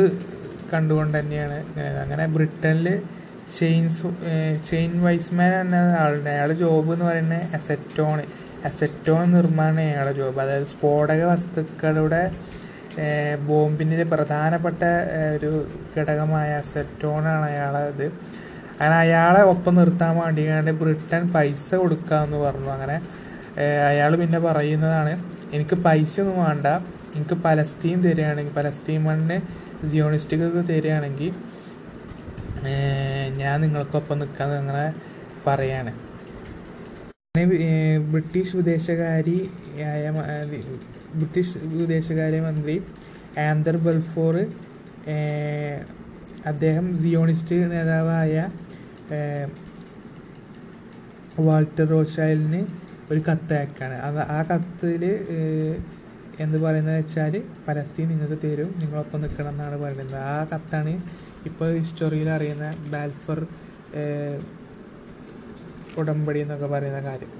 കണ്ടുകൊണ്ട് തന്നെയാണ് അങ്ങനെ ബ്രിട്ടനിൽ ചെയിൻസ് ചെയിൻ വൈസ്മാൻ എന്ന ആളുണ്ട്. അയാൾ ജോബ് എന്ന് പറയുന്നത് അസെറ്റോൺ അസെറ്റോൺ നിർമ്മാണം ജോബ്. അതായത് സ്ഫോടക വസ്തുക്കളുടെ ബോംബിന്റെ പ്രധാനപ്പെട്ട ഒരു ഘടകമായ അസെറ്റോണാണ് അയാളെ ഇത്. അങ്ങനെ അയാളെ ഒപ്പം നിർത്താൻ വേണ്ടിയാണ് ബ്രിട്ടൻ പൈസ കൊടുക്കാമെന്ന് പറഞ്ഞു. അങ്ങനെ അയാൾ പിന്നെ പറയുന്നതാണ് എനിക്ക് പൈസ ഒന്നും വേണ്ട. എനിക്ക് പലസ്തീൻ തരികയാണെങ്കിൽ പലസ്തീൻ മണ്ണ് ജിയോണിസ്റ്റുകൾക്ക് തരികയാണെങ്കിൽ ഞാൻ നിങ്ങൾക്കൊപ്പം നിൽക്കാമെന്ന് അങ്ങനെ പറയാണ്. ബ്രിട്ടീഷ് വിദേശകാരിയായ ബ്രിട്ടീഷ് വിദേശകാര്യ മന്ത്രി ആന്തർ ബൽഫോർ അദ്ദേഹം സിയോണിസ്റ്റ് നേതാവായ വാൾട്ടർ റോഷായിലിന് ഒരു കത്ത് അയക്കാണ് അത് ആ കത്തിൽ എന്ത് പറയുന്നത് വെച്ചാൽ പലസ്തീൻ നിങ്ങൾക്ക് തരും നിങ്ങളൊപ്പം നിൽക്കണം എന്നാണ് പറയുന്നത്. ആ കത്താണ് ഇപ്പോൾ ഹിസ്റ്റോറിയിൽ അറിയുന്ന ബാൽഫർ ഉടമ്പടി എന്നൊക്കെ പറയുന്ന കാര്യം.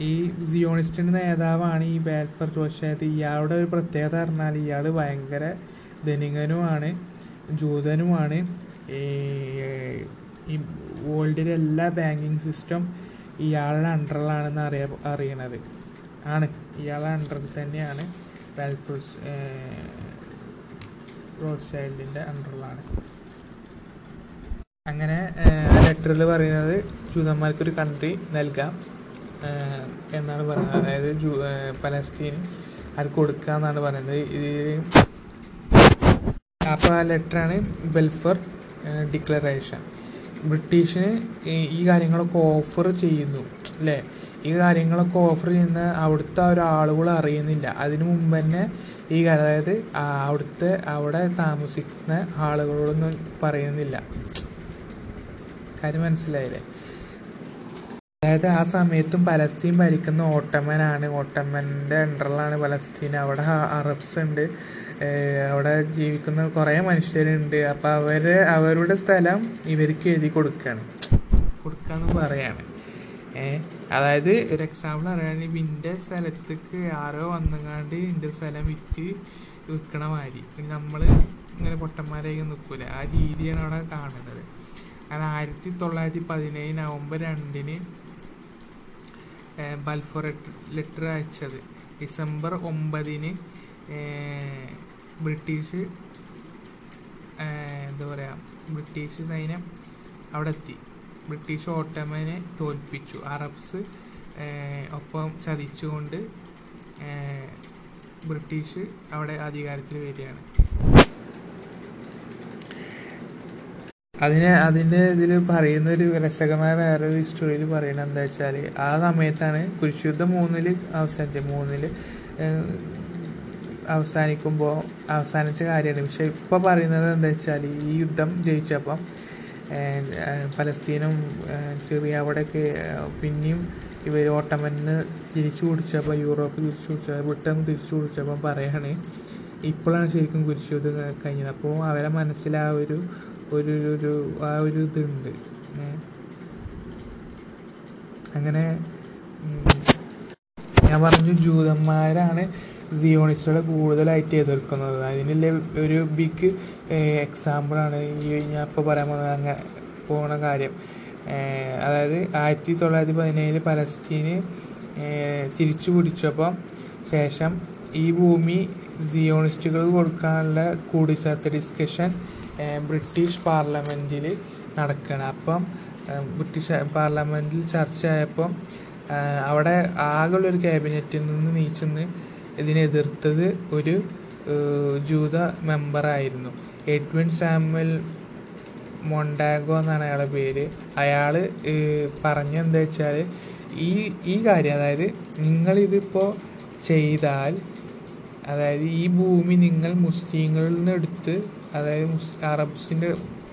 ഈ സിയോണിസ്റ്റിന്റെ നേതാവാണ് ഈ ബാൽഫർ ജോഷായത് ഇയാളുടെ ഒരു പ്രത്യേകത പറഞ്ഞാൽ ഇയാൾ ഭയങ്കര ധനികനുമാണ് ജൂതനുമാണ്. ഈ വേൾഡിലെ എല്ലാ ബാങ്കിങ് സിസ്റ്റം ഇയാളുടെ അണ്ടറിലാണെന്ന് അറിയ അറിയണത്. ആണ്. ഇയാളുടെ അണ്ടറിൽ തന്നെയാണ് ബാൽഫർ റോഷൈൽഡിന്റെ അണ്ടറിലാണ്. അങ്ങനെ ലെറ്ററിൽ പറയുന്നത് ജൂതന്മാർക്കൊരു കൺട്രി നൽകാം. എന്നാണ് പറയുന്നത്. അതായത് ജൂ പലസ്തീൻ ആർക്ക് കൊടുക്കുക എന്നാണ് പറയുന്നത്. ഇത് അപ്പോൾ ആ ലെറ്ററാണ് ബെൽഫർ ഡിക്ലറേഷൻ ബ്രിട്ടീഷിന് ഈ- കാര്യങ്ങളൊക്കെ ഓഫർ ചെയ്യുന്നു അല്ലേ ഈ കാര്യങ്ങളൊക്കെ ഓഫർ ചെയ്യുന്ന അവിടുത്തെ ഒരാളുകൾ അറിയുന്നില്ല. അതിനു മുമ്പ് തന്നെ ഈ അതായത് അവിടുത്തെ അവിടെ താമസിക്കുന്ന ആളുകളോടൊന്നും പറയുന്നില്ല. കാര്യം മനസ്സിലായില്ലേ? അതായത് ആ സമയത്തും പലസ്തീൻ ഭരിക്കുന്ന ഓട്ടമ്മനാണ് ഓട്ടമ്മന്റെ അണ്ടറിലാണ് പലസ്തീൻ. അവിടെ അറബ്സ് ഉണ്ട്. അവിടെ ജീവിക്കുന്ന കുറേ മനുഷ്യരുണ്ട്. അപ്പോൾ അവർ അവരുടെ സ്ഥലം ഇവർക്ക് എഴുതി കൊടുക്കുകയാണ് കൊടുക്കാന്ന് പറയാണ്. അതായത് ഒരു എക്സാമ്പിൾ പറയുകയാണെങ്കിൽ എന്റെ സ്ഥലത്തേക്ക് ആരോ വന്നങ്ങാണ്ട് എന്റെ സ്ഥലം വിറ്റ് വിൽക്കണ മാതിരി. പിന്നെ നമ്മൾ ഇങ്ങനെ പൊട്ടന്മാരായി നിൽക്കൂല ആ രീതിയാണ് അവിടെ കാണുന്നത്. അങ്ങനെ ആയിരത്തി തൊള്ളായിരത്തി പതിനേഴ് നവംബർ രണ്ടിന് ബൽഫർ ലെറ്റർ അയച്ചത്. ഡിസംബർ ഒമ്പതിന് ബ്രിട്ടീഷ് എന്താ പറയുക ബ്രിട്ടീഷ് സൈന്യം അവിടെ എത്തി ബ്രിട്ടീഷ് ഓട്ടോമനെ തോൽപ്പിച്ചു. അറബ്സ് ഒപ്പം ചതിച്ചുകൊണ്ട് ബ്രിട്ടീഷ് അവിടെ അധികാരത്തിൽ വരികയാണ്. അതിന് അതിന്റെ ഇതിൽ പറയുന്ന ഒരു രസകരമായ ഒരു ഹിസ്റ്ററിയിൽ പറയുന്നത് എന്താ വെച്ചാൽ ആ സമയത്താണ് കുരിശുദ്ധം മൂന്നിൽ അവസാനിച്ചത്. മൂന്നിൽ അവസാനിക്കുമ്പോൾ അവസാനിച്ച കാര്യമാണ്. പക്ഷെ ഇപ്പോൾ പറയുന്നത് എന്താ വെച്ചാൽ ഈ യുദ്ധം ജയിച്ചപ്പം പലസ്തീനും സിറിയ അവിടെയൊക്കെ പിന്നെയും ഇവർ ഓട്ടമെന്ന് തിരിച്ചു പിടിച്ചപ്പോൾ യൂറോപ്പ് തിരിച്ചു പിടിച്ചപ്പോൾ ബ്രിട്ടൻ തിരിച്ചു പിടിച്ചപ്പോൾ പറയാണ് ഇപ്പോഴാണ് ശരിക്കും കുരിശുദ്ധം കഴിഞ്ഞത്. അപ്പോൾ അവരെ മനസ്സിലാ ഒരു ഒരു ഒരു- ആ ഒരു ഇതുണ്ട്. അങ്ങനെ ഞാൻ പറഞ്ഞു ജൂതന്മാരാണ് സിയോണിസ്റ്റുകളെ കൂടുതലായിട്ട് എതിർക്കുന്നത്. അതിനുള്ള ഒരു ബിഗ് എക്സാമ്പിളാണ് ഈ ഞാൻ ഇപ്പോൾ പറയാൻ പോകുന്നത് അങ്ങനെ പോണ കാര്യം. അതായത് ആയിരത്തി തൊള്ളായിരത്തി പതിനേഴിൽ പലസ്തീന് തിരിച്ചു പിടിച്ചപ്പം ശേഷം ഈ ഭൂമി സിയോണിസ്റ്റുകൾ കൊടുക്കാനുള്ള കൂടിച്ചേർത്ത ഡിസ്കഷൻ ബ്രിട്ടീഷ് പാർലമെന്റിൽ നടക്കുകയാണ് അപ്പം ബ്രിട്ടീഷ് പാർലമെന്റിൽ ചർച്ചയായപ്പം അവിടെ ആകെയുള്ളൊരു ക്യാബിനറ്റിൽ നിന്ന് നീച്ചെന്ന് ഇതിനെ എതിർത്തത് ഒരു ജൂത മെമ്പറായിരുന്നു. എഡ്വിൻ സാമുവൽ മൊണ്ടാഗോ എന്നാണ് അയാളുടെ പേര്. അയാൾ പറഞ്ഞെന്താ വെച്ചാൽ ഈ ഈ കാര്യം അതായത് നിങ്ങളിതിപ്പോൾ ചെയ്താൽ അതായത് ഈ ഭൂമി നിങ്ങൾ മുസ്ലിങ്ങളിൽ നിന്ന് എടുത്ത് അതായത് മുസ് അറബ്സിന്റെ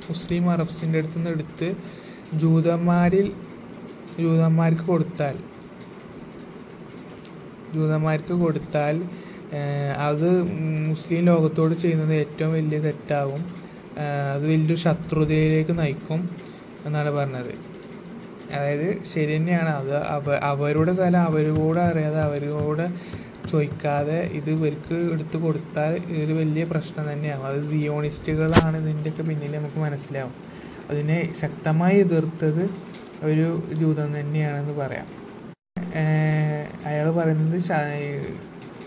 മുസ്ലിം അറബ്സിന്റെ അടുത്ത് നിന്ന് എടുത്ത് ജൂതന്മാരിൽ ജൂതന്മാർക്ക് കൊടുത്താൽ ജൂതന്മാർക്ക് കൊടുത്താൽ അത് മുസ്ലിം ലോകത്തോട് ചെയ്യുന്നത് ഏറ്റവും വലിയ തെറ്റാകും അത് വലിയൊരു ശത്രുതയിലേക്ക് നയിക്കും എന്നാണ് പറഞ്ഞത്. അതായത് ശരി തന്നെയാണ്. അത് അവ അവരുടെ കല അവരോട് അറിയാതെ അവരോട് ചോദിക്കാതെ ഇത് ഇവർക്ക് എടുത്തു കൊടുത്താൽ ഇതൊരു വലിയ പ്രശ്നം തന്നെയാകും അത് സിയോണിസ്റ്റുകളാണ് ഇതിന്റെയൊക്കെ പിന്നിൽ നമുക്ക് മനസ്സിലാവും. അതിനെ ശക്തമായി എതിർത്തത് ഒരു ജൂതം തന്നെയാണെന്ന് പറയാം. അയാൾ പറയുന്നത്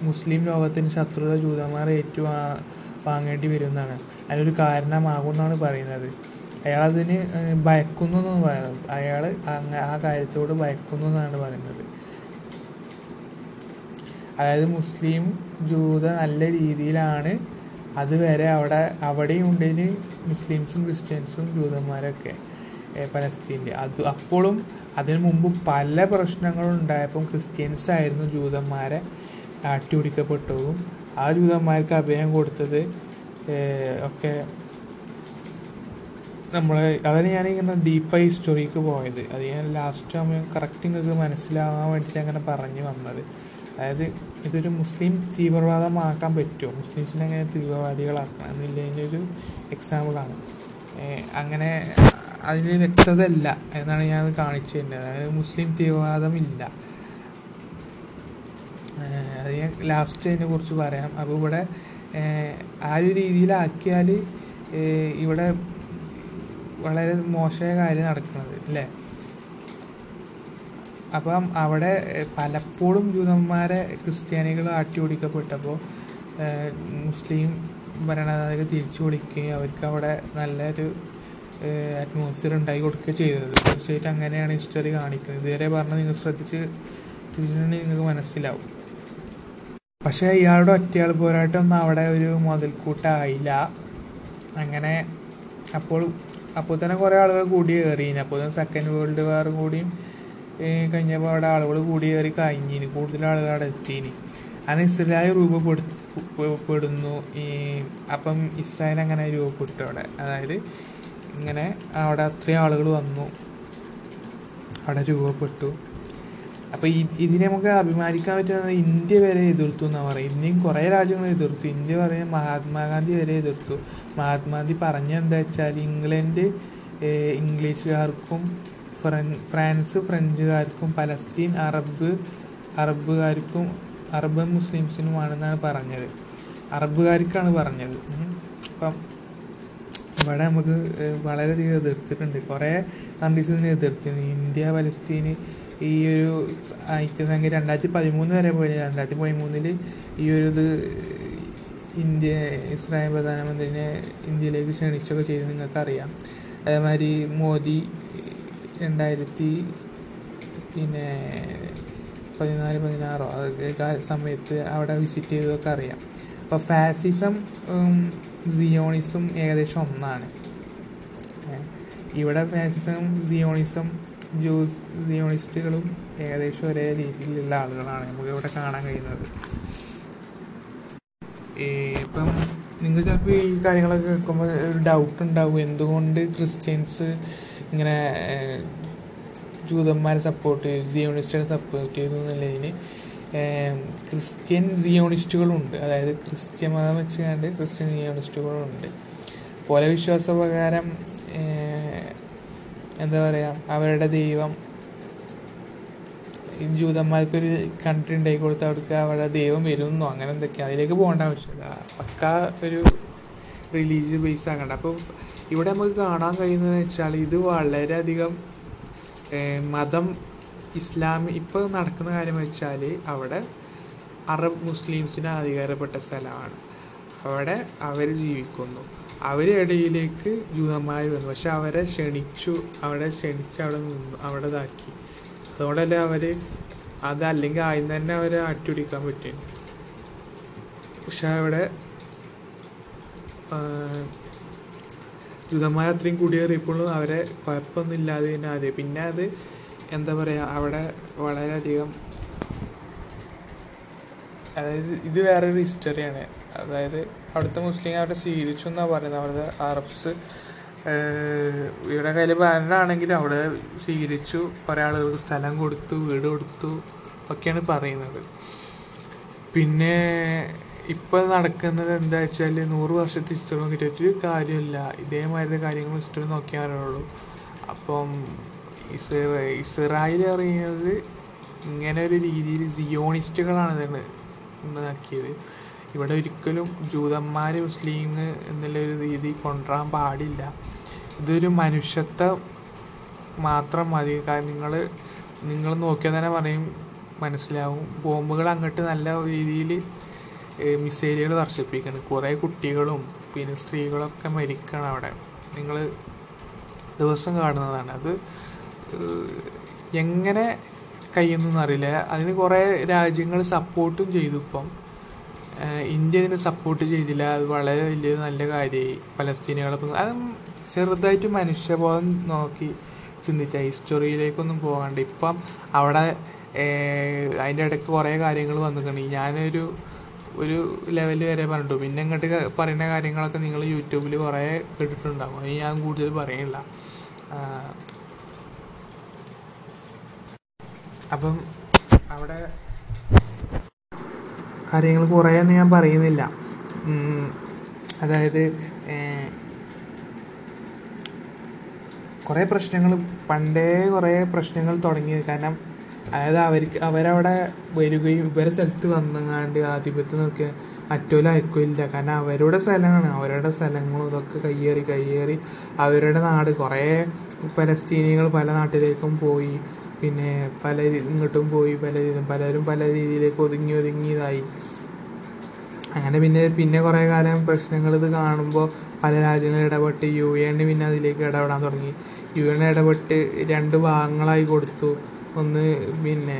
മുസ്ലിം ലോകത്തിന് ശത്രുത ജൂതന്മാർ ഏറ്റു വാങ്ങേണ്ടി വരുമെന്നാണ്. അതിനൊരു കാരണമാകും എന്നാണ് പറയുന്നത്. അയാൾ അതിന് ഭയക്കുന്നു എന്നാണ് പറയുന്നത് അയാൾ ആ കാര്യത്തോട് ഭയക്കുന്നു എന്നാണ് പറയുന്നത്. അതായത് മുസ്ലിം ജൂത നല്ല രീതിയിലാണ് അതുവരെ അവിടെ അവിടെയും ഉണ്ടെങ്കിൽ മുസ്ലിംസും ക്രിസ്ത്യൻസും ജൂതന്മാരൊക്കെ പലസ്തീന്റെ. അത് അപ്പോഴും അതിനു മുമ്പ് പല പ്രശ്നങ്ങളും ഉണ്ടായപ്പം ക്രിസ്ത്യൻസ് ആയിരുന്നു ജൂതന്മാരെ ആട്ടിയോടിക്കപ്പെട്ടതും. ആ ജൂതന്മാർക്ക് അഭയം കൊടുത്തത് ഒക്കെ നമ്മൾ അതാണ് ഞാനിങ്ങനെ ഡീപ്പായി ഹിസ്റ്ററിക്ക് പോയത്. അത് ഞാൻ ലാസ്റ്റ് സമയം കറക്റ്റ് നിങ്ങൾക്ക് മനസ്സിലാവാൻ വേണ്ടിയിട്ട് അങ്ങനെ പറഞ്ഞു വന്നത്. അതായത് ഇതൊരു മുസ്ലിം തീവ്രവാദമാക്കാൻ പറ്റുമോ? മുസ്ലിംസിനെ എങ്ങനെ തീവ്രവാദികളാക്കണം എന്നുള്ളതിന്റെ ഒരു എക്സാമ്പിളാണ് അങ്ങനെ അതിന് വ്യക്തത എന്നാണ് ഞാൻ കാണിച്ചു തരുന്നത്. അതായത് മുസ്ലിം തീവ്രവാദമില്ല. അത് ഞാൻ ലാസ്റ്റ് അതിനെ കുറിച്ച് പറയാം. അപ്പോൾ ഇവിടെ ആ ഒരു രീതിയിലാക്കിയാൽ ഇവിടെ വളരെ മോശമായ കാര്യം നടക്കുന്നത് അല്ലേ? അപ്പം അവിടെ പലപ്പോഴും ജൂതന്മാരെ ക്രിസ്ത്യാനികൾ ആട്ടിയോടിക്കപ്പെട്ടപ്പോൾ മുസ്ലിം ഭരണാധികാരികൾ തിരിച്ചു വിളിക്കുകയും അവർക്ക് അവിടെ നല്ലൊരു അറ്റ്മോസ്ഫിയർ ഉണ്ടായി കൊടുക്കുകയും ചെയ്തത്. തീർച്ചയായിട്ടും അങ്ങനെയാണ് ഹിസ്റ്ററി കാണിക്കുന്നത്. ഇതുവരെ പറഞ്ഞ് നിങ്ങൾ ശ്രദ്ധിച്ച് ശ്രദ്ധിച്ചിട്ടുണ്ടെങ്കിൽ നിങ്ങൾക്ക് മനസ്സിലാവും. പക്ഷേ ഇയാളുടെ ഒറ്റയാൾ പോരാട്ടമൊന്നും അവിടെ ഒരു മുതൽക്കൂട്ടായില്ല. അങ്ങനെ അപ്പോൾ അപ്പോൾ തന്നെ കുറേ ആളുകൾ കൂടി കയറിയിന് അപ്പോൾ സെക്കൻഡ് വേൾഡ് വാർ കൂടിയും കഴിഞ്ഞപ്പോൾ അവിടെ ആളുകൾ കൂടി കയറി കഴിഞ്ഞിന്. കൂടുതൽ ആളുകൾ അവിടെ എത്തിയിന് അങ്ങനെ ഇസ്രായേൽ രൂപപ്പെടുത്തപ്പെടുന്നു ഈ അപ്പം ഇസ്രായേൽ അങ്ങനെ രൂപപ്പെട്ടു അവിടെ. അതായത് ഇങ്ങനെ അവിടെ അത്രയും ആളുകൾ വന്നു. അവിടെ രൂപപ്പെട്ടു. അപ്പോൾ ഈ ഇതിനെ നമുക്ക് അഭിമാനിക്കാൻ പറ്റുന്നത് ഇന്ത്യ വരെ എതിർത്തു എന്നാണ് പറയുക ഇന്ത്യയും കുറേ രാജ്യങ്ങൾ എതിർത്തു. ഇന്ത്യ പറയുന്നത് മഹാത്മാഗാന്ധി വരെ എതിർത്തു. മഹാത്മാഗാന്ധി പറഞ്ഞ എന്താ വെച്ചാൽ ഇംഗ്ലണ്ട് ഇംഗ്ലീഷുകാർക്കും ഫ്രാൻസ് ഫ്രഞ്ചുകാർക്കും പലസ്തീൻ അറബ് അറബുകാർക്കും അറബ് മുസ്ലിംസിനുമാണെന്നാണ് പറഞ്ഞത്. അറബുകാർക്കാണ് പറഞ്ഞത്. അപ്പം ഇവിടെ നമുക്ക് വളരെയധികം എതിർത്തിട്ടുണ്ട്. കുറേ കൺട്രീസ് ഇതിനെ എതിർത്തിട്ടുണ്ട്. ഇന്ത്യ പലസ്തീന് ഈ ഒരു ഐക്യസംഖ്യ രണ്ടായിരത്തി പതിമൂന്ന് വരെ പോയി രണ്ടായിരത്തി പതിമൂന്നിൽ ഈ ഒരു ഇത് ഇന്ത്യ ഇസ്രായേൽ പ്രധാനമന്ത്രിനെ ഇന്ത്യയിലേക്ക് ക്ഷണിച്ചൊക്കെ ചെയ്ത് നിങ്ങൾക്കറിയാം. അതേമാതിരി മോദി രണ്ടായിരത്തി പിന്നെ പതിനാല് പതിനാറോ അതൊക്കെ സമയത്ത് അവിടെ വിസിറ്റ് ചെയ്തതൊക്കെ അറിയാം. അപ്പോൾ ഫാസിസം സിയോണിസം ഏകദേശം ഒന്നാണ്. ഇവിടെ ഫാസിസം സിയോണിസം ജൂസ് സിയോണിസ്റ്റുകളും ഏകദേശം ഒരേ രീതിയിലുള്ള ആളുകളാണ് നമുക്ക് ഇവിടെ കാണാൻ കഴിയുന്നത്. ഇപ്പം നിങ്ങൾ ചിലപ്പോൾ ഈ കാര്യങ്ങളൊക്കെ കേൾക്കുമ്പോൾ ഒരു ഡൗട്ട് ഉണ്ടാവും. എന്തുകൊണ്ട് ക്രിസ്ത്യൻസ് ഇങ്ങനെ ജൂതന്മാരെ സപ്പോർട്ട് ചെയ്തു സിയോണിസ്റ്റുകളെ സപ്പോർട്ട് ചെയ്തു എന്നുള്ളതിന് ക്രിസ്ത്യൻ സിയോണിസ്റ്റുകളുണ്ട് അതായത് ക്രിസ്ത്യൻ മതം വെച്ചുകൊണ്ട് ക്രിസ്ത്യൻ സിയോണിസ്റ്റുകളുണ്ട് പോലെ വിശ്വാസപ്രകാരം പ്രകാരം എന്താ പറയുക അവരുടെ ദൈവം ജൂതന്മാർക്കൊരു കൺട്രി ഉണ്ടാക്കി കൊടുത്ത് അവർക്ക് അവരുടെ ദൈവം വരുന്നു. അങ്ങനെ എന്തൊക്കെയാണ് അതിലേക്ക് പോകേണ്ട ആവശ്യമില്ല. പക്കാ ഒരു റിലീജിയസ് ബേസ് ആകേണ്ട. അപ്പോൾ ഇവിടെ നമുക്ക് കാണാൻ കഴിയുന്നത് വെച്ചാൽ ഇത് വളരെയധികം മതം ഇസ്ലാം ഇപ്പോൾ നടക്കുന്ന കാര്യം വെച്ചാൽ അവിടെ അറബ് മുസ്ലിംസിന് അധികാരപ്പെട്ട സ്ഥലമാണ്. അവിടെ അവർ ജീവിക്കുന്നു. അവരിടയിലേക്ക് ജൂതന്മാർ വന്നു. പക്ഷെ അവരെ ക്ഷണിച്ചു അവിടെ ക്ഷണിച്ച് അവിടെ നിന്നു അവിടെ ഇതാക്കി. അതുകൊണ്ടല്ലേ അവർ അതല്ലെങ്കിൽ ആദ്യം തന്നെ അവരെ അട്ടിപിടിക്കാൻ പറ്റും പക്ഷെ അവിടെ ജൂതന്മാർ അത്രയും കുടിയേറിയപ്പോഴും അവരെ കുഴപ്പമൊന്നും ഇല്ലാതെ തന്നെ ആദ്യം. പിന്നെ അത് എന്താ പറയുക അവിടെ വളരെയധികം അതായത് ഇത് വേറൊരു ഹിസ്റ്ററിയാണ് അതായത് അവിടുത്തെ മുസ്ലിം അവിടെ സ്വീകരിച്ചു എന്നാണ് പറയുന്നത്. അവിടുത്തെ അറബ്സ് ഇവിടെ കയ്യിൽ ബാനറാണെങ്കിലും അവിടെ സ്വീകരിച്ചു കുറേ ആളുകൾക്ക് സ്ഥലം കൊടുത്തു വീട് കൊടുത്തു ഒക്കെയാണ് പറയുന്നത്. പിന്നെ ഇപ്പം നടക്കുന്നത് എന്താ വെച്ചാൽ നൂറ് വർഷത്തെ ഹിസ്റ്ററി നോക്കിയിട്ട് ഒരു കാര്യമില്ല ഇതേമാതിരി കാര്യങ്ങൾ ഹിസ്റ്ററി നോക്കിയാറുള്ളൂ അപ്പം ഇസ്ര ഇസ്രായേൽ അറിയുന്നത് ഇങ്ങനെ ഒരു രീതിയിൽ സിയോണിസ്റ്റുകളാണ് ഇതാണ് ഇതാക്കിയത് ഇവിടെ ഒരിക്കലും ജൂതന്മാർ മുസ്ലിം എന്നുള്ള ഒരു രീതി കൊണ്ടുവരാൻ പാടില്ല. ഇതൊരു മനുഷ്യത്വം മാത്രം മതി. കാരണം നിങ്ങൾ നിങ്ങൾ നോക്കിയാൽ തന്നെ പറയും മനസ്സിലാവും. ബോംബുകൾ അങ്ങോട്ട് നല്ല രീതിയിൽ മിസൈലുകൾ വർഷിപ്പിക്കണം കുറേ കുട്ടികളും പിന്നെ സ്ത്രീകളൊക്കെ മരിക്കണം അവിടെ. നിങ്ങൾ ദിവസം കാണുന്നതാണ്. അത് എങ്ങനെ കഴിയുന്നതെന്ന് അറിയില്ല. അതിന് കുറേ രാജ്യങ്ങൾ സപ്പോർട്ടും ചെയ്തു ഇപ്പം. ഇന്ത്യ ഇതിന് സപ്പോർട്ട് ചെയ്തില്ല. അത് വളരെ വലിയ നല്ല കാര്യമായി. പലസ്തീനുകളൊക്കെ അത് ചെറുതായിട്ട് മനുഷ്യബോധം നോക്കി ചിന്തിച്ച ഹിസ്റ്ററിയിലേക്കൊന്നും പോകാണ്ട്. ഇപ്പം അവിടെ അതിന്റെ ഇടയ്ക്ക് കുറേ കാര്യങ്ങൾ വന്നിട്ടുണ്ട്. ഞാനൊരു ഒരു ലെവൽ വരെ പറഞ്ഞിട്ടു. പിന്നെ ഇങ്ങോട്ട് പറയുന്ന കാര്യങ്ങളൊക്കെ നിങ്ങൾ യൂട്യൂബിൽ കുറേ കേട്ടിട്ടുണ്ടാകും അത് ഞാൻ കൂടുതൽ പറയുന്നില്ല അപ്പം അവിടെ കാര്യങ്ങൾ കുറേയൊന്നും ഞാൻ പറയുന്നില്ല. അതായത് കുറേ പ്രശ്നങ്ങൾ പണ്ടേ കുറേ പ്രശ്നങ്ങൾ തുടങ്ങിയത്. കാരണം അതായത് അവർക്ക് അവരവിടെ വരികയും ഇവരെ സ്ഥലത്ത് വന്നങ്ങാണ്ട് ആധിപത്യം നോക്കിയ മറ്റോലും അയക്കില്ല കാരണം അവരുടെ സ്ഥലമാണ്. അവരുടെ സ്ഥലങ്ങളും ഇതൊക്കെ കയ്യേറി കയ്യേറി അവരുടെ നാട്. കുറേ പലസ്തീനികൾ പല നാട്ടിലേക്കും പോയി. പിന്നെ പല ഇങ്ങോട്ടും പോയി. പല പലരും പല രീതിയിലേക്ക് ഒതുങ്ങി ഒതുങ്ങിയതായി അങ്ങനെ പിന്നെ പിന്നെ കുറേ കാലം പ്രശ്നങ്ങൾ ഇത് കാണുമ്പോൾ പല രാജ്യങ്ങൾ ഇടപെട്ട് യു എൻ പിന്നെ അതിലേക്ക് ഇടപെടാൻ തുടങ്ങി. യു എൻ ഇടപെട്ട് രണ്ട് ഭാഗങ്ങളായി കൊടുത്തു. ഒന്ന് പിന്നെ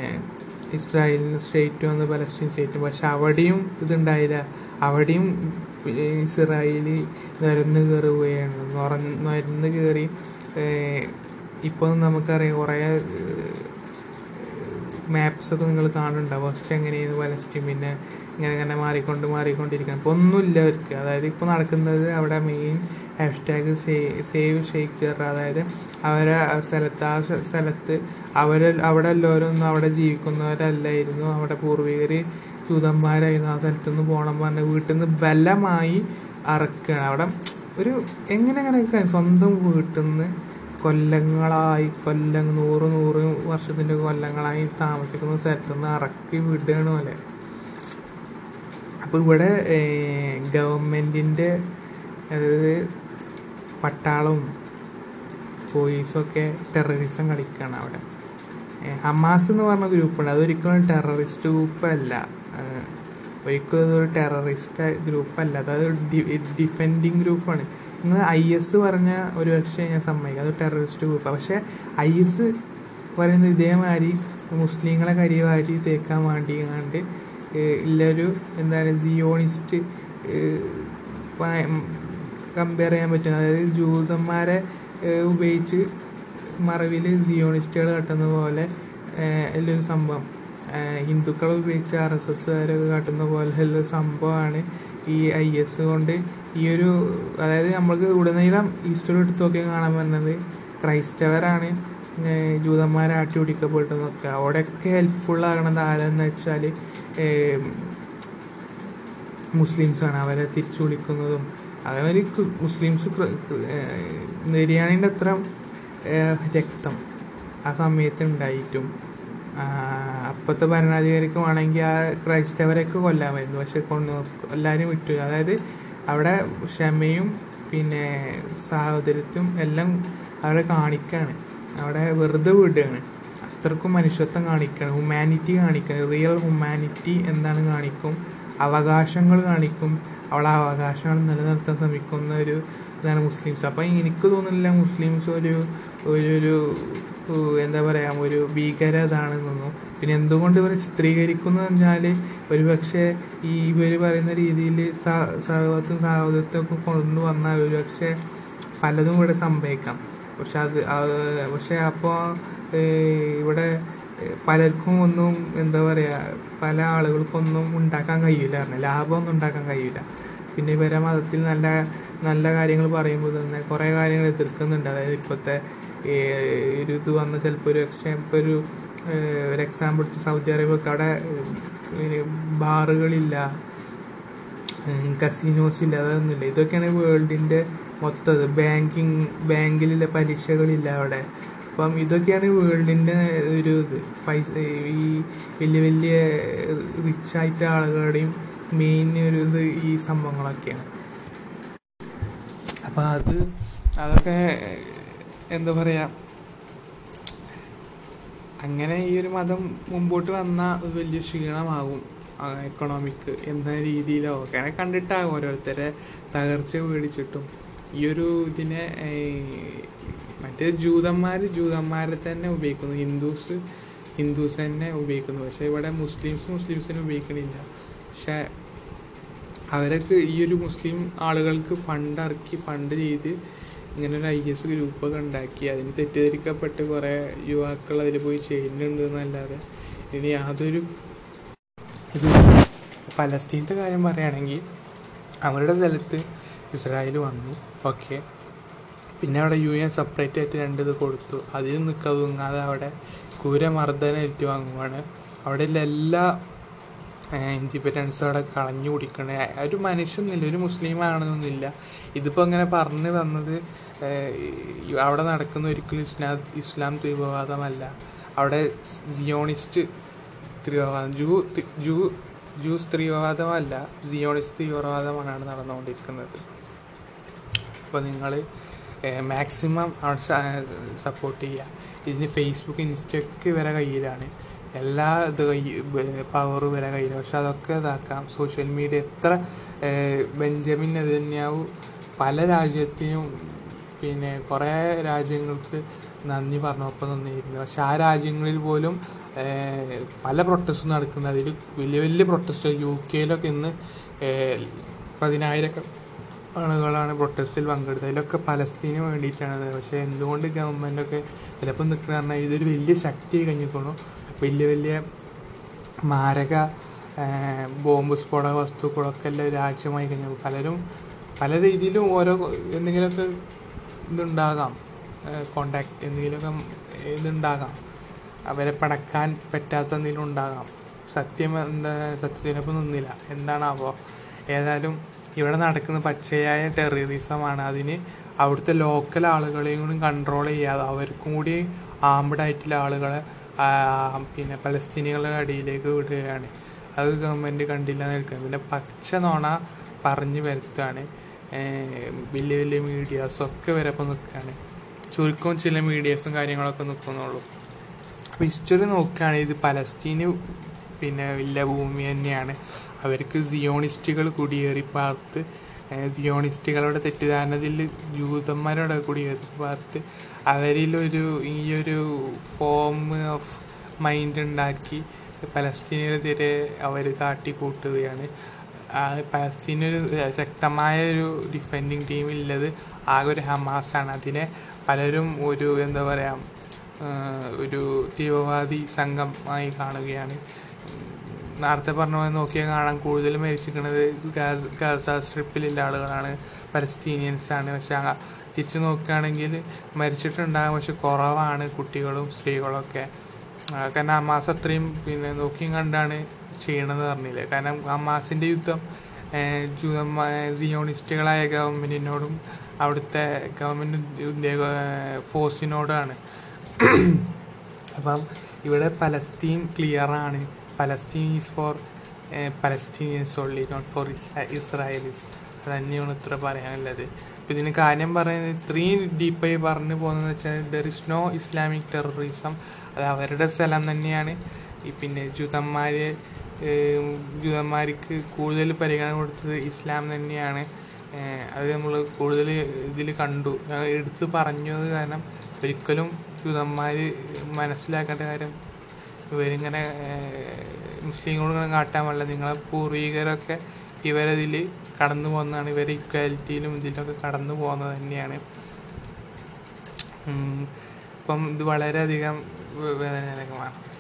ഇസ്രായേലിന് സ്റ്റേറ്റും ഒന്ന് പലസ്തീൻ സ്റ്റേറ്റും പക്ഷെ അവിടെയും ഇതുണ്ടായില്ല. അവിടെയും ഇസ്രായേൽ നിരന്ന് കയറുകയാണ് നിരന്ന് കയറി ഇപ്പോൾ നമുക്കറിയാം കുറേ മാപ്സൊക്കെ നിങ്ങൾ കാണുന്നുണ്ടാവും ഫസ്റ്റ് എങ്ങനെയാണ് പലസ്തീൻ പിന്നെ ഇങ്ങനെ ഇങ്ങനെ മാറിക്കൊണ്ട് മാറിക്കൊണ്ടിരിക്കണം ഇപ്പോൾ ഒന്നുമില്ല അവർക്ക്. അതായത് ഇപ്പോൾ നടക്കുന്നത് അവിടെ മെയിൻ ഹാഷ്ടാഗ് സേവ് ജറ അതായത് അവരെ സ്ഥലത്ത് ആ സ്ഥലത്ത് അവർ അവിടെ എല്ലാവരും അവിടെ ജീവിക്കുന്നവരല്ലായിരുന്നു. അവിടെ പൂർവികർ ജൂതന്മാരായിരുന്നു ആ സ്ഥലത്തുനിന്ന് പോകണം പറഞ്ഞ് വീട്ടിൽ നിന്ന് ബലമായി അറക്കുകയാണ് അവിടെ ഒരു എങ്ങനെ അങ്ങനെ സ്വന്തം വീട്ടിൽ നിന്ന് കൊല്ലങ്ങളായി കൊല്ലം നൂറ് നൂറ് വർഷത്തിന്റെ കൊല്ലങ്ങളായി താമസിക്കുന്ന സ്ഥലത്തു നിന്ന് ഇറക്കി വിടുകയാണ് പോലെ അപ്പോൾ ഇവിടെ ഗവൺമെന്റിന്റെ അതായത് പട്ടാളവും പോലീസൊക്കെ ടെററിസം കളിക്കുകയാണ് അവിടെ. ഹമാസ് എന്ന് പറഞ്ഞ ഗ്രൂപ്പുണ്ട്. അതൊരിക്കലും ടെററിസ്റ്റ് ഗ്രൂപ്പല്ല. ഒരിക്കലും അതൊരു ടെററിസ്റ്റ് ഗ്രൂപ്പല്ല. അതായത് ഡിഫെൻഡിങ് ഗ്രൂപ്പാണ് നിങ്ങൾ ഐ എസ് പറഞ്ഞ ഒരു പക്ഷേ ഞാൻ സമ്മതിക്കാം. അത് ടെററിസ്റ്റ് ഗ്രൂപ്പാണ് പക്ഷേ ഐ എസ് പറയുന്നത് ഇതേമാതിരി മുസ്ലിങ്ങളെ കരിവാരി തേക്കാൻ വേണ്ടി കണ്ട് ഉള്ളൊരു എന്താണ് സിയോണിസ്റ്റ് കമ്പയർ ചെയ്യാൻ പറ്റും അതായത് ജൂതന്മാരെ ഉപയോഗിച്ച് മറവിൽ സിയോണിസ്റ്റുകൾ കട്ടുന്ന പോലെ ഉള്ളൊരു സംഭവം. ഹിന്ദുക്കളെ ഉപയോഗിച്ച് ആർ എസ് എസ്സുകാരൊക്കെ കാട്ടുന്ന പോലെ ഉള്ളൊരു സംഭവമാണ് ഈ ഐ എസ് കൊണ്ട് ഈ ഒരു അതായത് നമ്മൾക്ക് ഉടനീളം ഈസ്റ്റർ എടുത്ത് നോക്കിയാൽ കാണാൻ പറ്റുന്നത് ക്രൈസ്തവരാണ് ജൂതന്മാരെ ആട്ടി പിടിക്കപ്പെട്ടതെന്നൊക്കെ അവിടെയൊക്കെ ഹെൽപ്ഫുൾ ആകണത് ആരെന്ന് വെച്ചാൽ മുസ്ലിംസാണ്. അവരെ തിരിച്ചു വിളിക്കുന്നതും. അതേമാതിരി മുസ്ലിംസ് നിര്യാണിന്റെ അത്ര രക്തം ആ സമയത്തുണ്ടായിട്ടും. അപ്പോഴത്തെ ഭരണാധികാരിക്ക് വേണമെങ്കിൽ ആ ക്രൈസ്തവരെയൊക്കെ കൊല്ലാമായിരുന്നു. പക്ഷെ കൊണ്ടു എല്ലാവരും വിട്ടു. അതായത് അവിടെ ക്ഷമയും പിന്നെ സാഹോദര്യത്വം എല്ലാം അവിടെ കാണിക്കുകയാണ് അവിടെ വെറുതെ വിടുകയാണ്. അത്രക്കും മനുഷ്യത്വം കാണിക്കണം. ഹ്യൂമാനിറ്റി കാണിക്കണം റിയൽ ഹ്യൂമാനിറ്റി എന്താണ് കാണിക്കും? അവകാശങ്ങൾ കാണിക്കും. അവളെ അവകാശങ്ങൾ നിലനിർത്താൻ ശ്രമിക്കുന്ന ഒരു ഇതാണ് മുസ്ലിംസ്. അപ്പം എനിക്ക് തോന്നുന്നില്ല മുസ്ലിംസ് ഒരു ഒരു എന്താ പറയുക ഒരു ഭീകര ഇതാണെന്നൊന്നും പിന്നെ എന്തുകൊണ്ട് ഇവർ ചിത്രീകരിക്കുന്നു പറഞ്ഞാൽ ഒരു പക്ഷേ ഈ ഇവർ പറയുന്ന രീതിയിൽ സർവത്തും സാഹോദര്യത്വം കൊണ്ടു കൊണ്ടുവന്നാൽ ഒരു പക്ഷേ പലതും ഇവിടെ സംഭവിക്കാം. പക്ഷെ അത് പക്ഷെ അപ്പോൾ ഇവിടെ പലർക്കും ഒന്നും എന്താ പറയുക പല ആളുകൾക്കൊന്നും ഉണ്ടാക്കാൻ കഴിയില്ല. ലാഭമൊന്നും ഉണ്ടാക്കാൻ കഴിയില്ല. പിന്നെ ഇവരെ മതത്തിൽ നല്ല നല്ല കാര്യങ്ങൾ പറയുമ്പോൾ തന്നെ കുറേ കാര്യങ്ങൾ എതിർക്കുന്നുണ്ട്. അതായത് ഇപ്പോഴത്തെ ഒരു ഇത് വന്ന ചിലപ്പോൾ ഒരു ഇപ്പോൾ ഒരു ഒരു എക്സാമ്പിൾ സൗദി അറേബ്യക്ക് അവിടെ ബാറുകളില്ല കസിനോസ് ഇല്ല അതൊന്നുമില്ല. ഇതൊക്കെയാണ് വേൾഡിന്റെ മൊത്തം ബാങ്കിങ് ബാങ്കിലുള്ള പലിശകളില്ല അവിടെ. അപ്പം ഇതൊക്കെയാണ് വേൾഡിന്റെ ഒരു ഇത്. പൈസ ഈ വലിയ വലിയ റിച്ച് ആയിട്ടുള്ള ആളുകളുടെയും മെയിൻ ഒരു ഇത് ഈ സംഭവങ്ങളൊക്കെയാണ്. അപ്പം അത് അതൊക്കെ എന്താ പറയുക അങ്ങനെ ഈ ഒരു മതം മുമ്പോട്ട് വന്നാൽ അത് വലിയ ക്ഷീണമാകും എക്കണോമിക്ക് എന്ന രീതിയിലോ. അങ്ങനെ കണ്ടിട്ടാകും ഓരോരുത്തരെ തകർച്ച പേടിച്ചിട്ടും. ഈ ഒരു ഇതിനെ മറ്റേ ജൂതന്മാർ ജൂതന്മാരെ തന്നെ ഉപയോഗിക്കുന്നു. ഹിന്ദുസ് ഹിന്ദുസ് തന്നെ ഉപയോഗിക്കുന്നു. പക്ഷേ ഇവിടെ മുസ്ലിംസ് മുസ്ലിംസിനെ ഉപയോഗിക്കണില്ല. പക്ഷേ അവരൊക്കെ ഈ ഒരു മുസ്ലിം ആളുകൾക്ക് ഫണ്ട് ഇറക്കി ഫണ്ട് ചെയ്ത് ഇങ്ങനെ ഒരു ഐ എസ് ഗ്രൂപ്പൊക്കെ ഉണ്ടാക്കി. അതിന് തെറ്റിദ്ധരിക്കപ്പെട്ട് കുറേ യുവാക്കൾ അതിൽ പോയി ചെയ്യുന്നുണ്ട് എന്നല്ലാതെ ഇനി യാതൊരു ഇത് പലസ്തീനത്തെ കാര്യം പറയുകയാണെങ്കിൽ അവരുടെ സ്ഥലത്ത് ഇസ്രായേൽ വന്നു. ഓക്കെ. പിന്നെ അവിടെ യു എൻ സെപ്പറേറ്റ് ആയിട്ട് രണ്ട് ഇത് കൊടുത്തു. അതിൽ നിൽക്കാതെ അവിടെ ക്രൂരമർദ്ദനം ഏറ്റുവാങ്ങുവാണ്. അവിടെയുള്ള എല്ലാ ഇൻഡിപെൻഡൻസും അവിടെ കളഞ്ഞു കുടിക്കണേ. ഒരു മനുഷ്യനില്ല ഒരു മുസ്ലിം ആണെന്നൊന്നുമില്ല ഇതിപ്പോൾ ഇങ്ങനെ പറഞ്ഞു തന്നത് അവിടെ നടക്കുന്ന ഒരിക്കലും ഇസ്ലാം ഇസ്ലാം തീവ്രവാദമല്ല അവിടെ സിയോണിസ്റ്റ് തീവ്രവാദം ജൂ ജൂ ജൂസ് തീവ്രവാദമല്ല സിയോണിസ്റ്റ് തീവ്രവാദമാണ് നടന്നുകൊണ്ടിരിക്കുന്നത്. അപ്പോൾ നിങ്ങൾ മാക്സിമം സപ്പോർട്ട് ചെയ്യുക. ഇതിന് ഫേസ്ബുക്ക് ഇൻസ്റ്റയ്ക്ക് വരെ കയ്യിലാണ്. എല്ലാ ഇത് പവറും വരെ കയ്യിലാണ് പക്ഷെ അതൊക്കെ ഇതാക്കാം. സോഷ്യൽ മീഡിയ എത്ര ബെഞ്ചമിൻ നെതന്യാഹു പല രാജ്യത്തിനും പിന്നെ കുറേ രാജ്യങ്ങൾക്ക് നന്ദി പറഞ്ഞപ്പോൾ നിന്നിരുന്നു. പക്ഷെ ആ രാജ്യങ്ങളിൽ പോലും പല പ്രൊട്ടസ്റ്റ് നടക്കുന്നത് അതിൽ വലിയ വലിയ പ്രൊട്ടസ്റ്റ് യു കെയിലൊക്കെ ഇന്ന് പതിനായിരം ആളുകളാണ് പ്രൊട്ടസ്റ്റിൽ പങ്കെടുത്തത്. അതിലൊക്കെ പലസ്തീന് വേണ്ടിയിട്ടാണ്. പക്ഷേ എന്തുകൊണ്ട് ഗവൺമെന്റൊക്കെ ചിലപ്പോൾ നിൽക്കുന്ന പറഞ്ഞാൽ ഇതൊരു വലിയ ശക്തി കഴിഞ്ഞിരിക്കണു വലിയ വലിയ മാരക ബോംബ് സ്ഫോടക വസ്തുക്കളൊക്കെ രാജ്യമായി കഴിഞ്ഞു. പലരും പല രീതിയിലും ഓരോ എന്തെങ്കിലുമൊക്കെ ഇതുണ്ടാകാം. കോണ്ടാക്ട് എന്തെങ്കിലുമൊക്കെ ഇതുണ്ടാകാം. അവരെ പടക്കാൻ പറ്റാത്ത എന്തെങ്കിലും ഉണ്ടാകാം. സത്യം എന്താ സത്യത്തിനൊപ്പം നിന്നില്ല. എന്താണാവോ ഏതായാലും ഇവിടെ നടക്കുന്ന പച്ചയായ ടെററിസമാണ് അതിന് അവിടുത്തെ ലോക്കൽ ആളുകളെയും കൂടി കൺട്രോൾ ചെയ്യാതെ അവർക്കും കൂടി ആംബഡായിട്ടുള്ള ആളുകളെ പിന്നെ പലസ്തീനികളുടെ അടിയിലേക്ക് വിടുകയാണ്. അത് ഗവൺമെന്റ് കണ്ടില്ല എന്ന് നിൽക്കുക പിന്നെ പച്ച നോണ പറഞ്ഞു വരുത്തുകയാണ്. വലിയ വലിയ മീഡിയാസൊക്കെ വരെ ഇപ്പോൾ നിൽക്കുകയാണ്. ചുരുക്കം ചില മീഡിയാസും കാര്യങ്ങളൊക്കെ നിൽക്കുന്നുള്ളൂ. അപ്പോൾ ഹിസ്റ്ററി നോക്കുകയാണെങ്കിൽ ഇത് പലസ്തീന് പിന്നെ വലിയ ഭൂമി തന്നെയാണ്. അവർക്ക് സിയോണിസ്റ്റുകൾ കുടിയേറി പാർത്ത് സിയോണിസ്റ്റുകളുടെ തെറ്റിദ്ധാരണത്തിൽ ജൂതന്മാരോട് കൂടി പാർത്ത് അവരിലൊരു ഈയൊരു ഫോം ഓഫ് മൈൻഡ് ഉണ്ടാക്കി പലസ്തീനെതിരെ അവർ കാട്ടിക്കൂട്ടുകയാണ്. പലസ്തീനൊരു ശക്തമായ ഒരു ഡിഫെൻഡിങ് ടീമില്ലത് ആകെ ഒരു ഹമാസാണ്. അതിനെ പലരും ഒരു എന്താ പറയുക ഒരു തീവ്രവാദി സംഘമായി കാണുകയാണ്. നേരത്തെ പറഞ്ഞ പോലെ നോക്കിയാൽ കാണാൻ കൂടുതൽ മരിച്ചിരിക്കുന്നത് ഗാസ- സ്ട്രിപ്പിലുള്ള ആളുകളാണ്. പലസ്തീനിയൻസ് ആണ്. പക്ഷെ തിരിച്ച് നോക്കുകയാണെങ്കിൽ മരിച്ചിട്ടുണ്ടാകും. പക്ഷെ കുറവാണ് കുട്ടികളും സ്ത്രീകളൊക്കെ കാരണം അമ്മാസ് അത്രയും പിന്നെ നോക്കിയും കണ്ടാണ് ചെയ്യണമെന്ന് പറഞ്ഞില്ലേ? കാരണം അമ്മാസിന്റെ യുദ്ധം ഏഹ്, ജൂതന്മാ സിയോണിസ്റ്റുകളായ ഗവൺമെന്റിനോടും അവിടുത്തെ ഗവൺമെന്റ് ഫോഴ്സിനോടാണ്. അപ്പം ഇവിടെ പലസ്തീൻ ക്ലിയർ ആണ് Palestine is for Palestinians only not for Israelis അത് തന്നെയാണ് ഇത്ര പറയാനുള്ളത്. അപ്പോൾ ഇതിന് കാര്യം പറയുന്നത് ഇത്രയും ഡീപ്പായി പറഞ്ഞു പോകുന്നതെന്ന് വെച്ചാൽ there is no Islamic terrorism അത് അവരുടെ സ്ഥലം തന്നെയാണ്. ഈ പിന്നെ ജൂതന്മാർ ജൂതന്മാർക്ക് കൂടുതൽ പരിഗണന കൊടുത്തത് ഇസ്ലാം തന്നെയാണ്. അത് നമ്മൾ കൂടുതൽ ഇതിൽ കണ്ടു. എടുത്ത് പറഞ്ഞത് കാരണം ഒരിക്കലും ജൂതന്മാർ മനസ്സിലാക്കേണ്ട കാര്യം ഇവരിങ്ങനെ മുസ്ലിങ്ങളോട് കാട്ടാൻ പാടില്ല. നിങ്ങളെ പൂർവികരൊക്കെ ഇവരതിൽ കടന്നു പോകുന്നതാണ്. ഇവർ ഇക്വാലിറ്റിയിലും ഇതിലൊക്കെ കടന്നു പോകുന്നത് തന്നെയാണ്. ഇപ്പം ഇത് വളരെയധികം വേദനകരമാണ്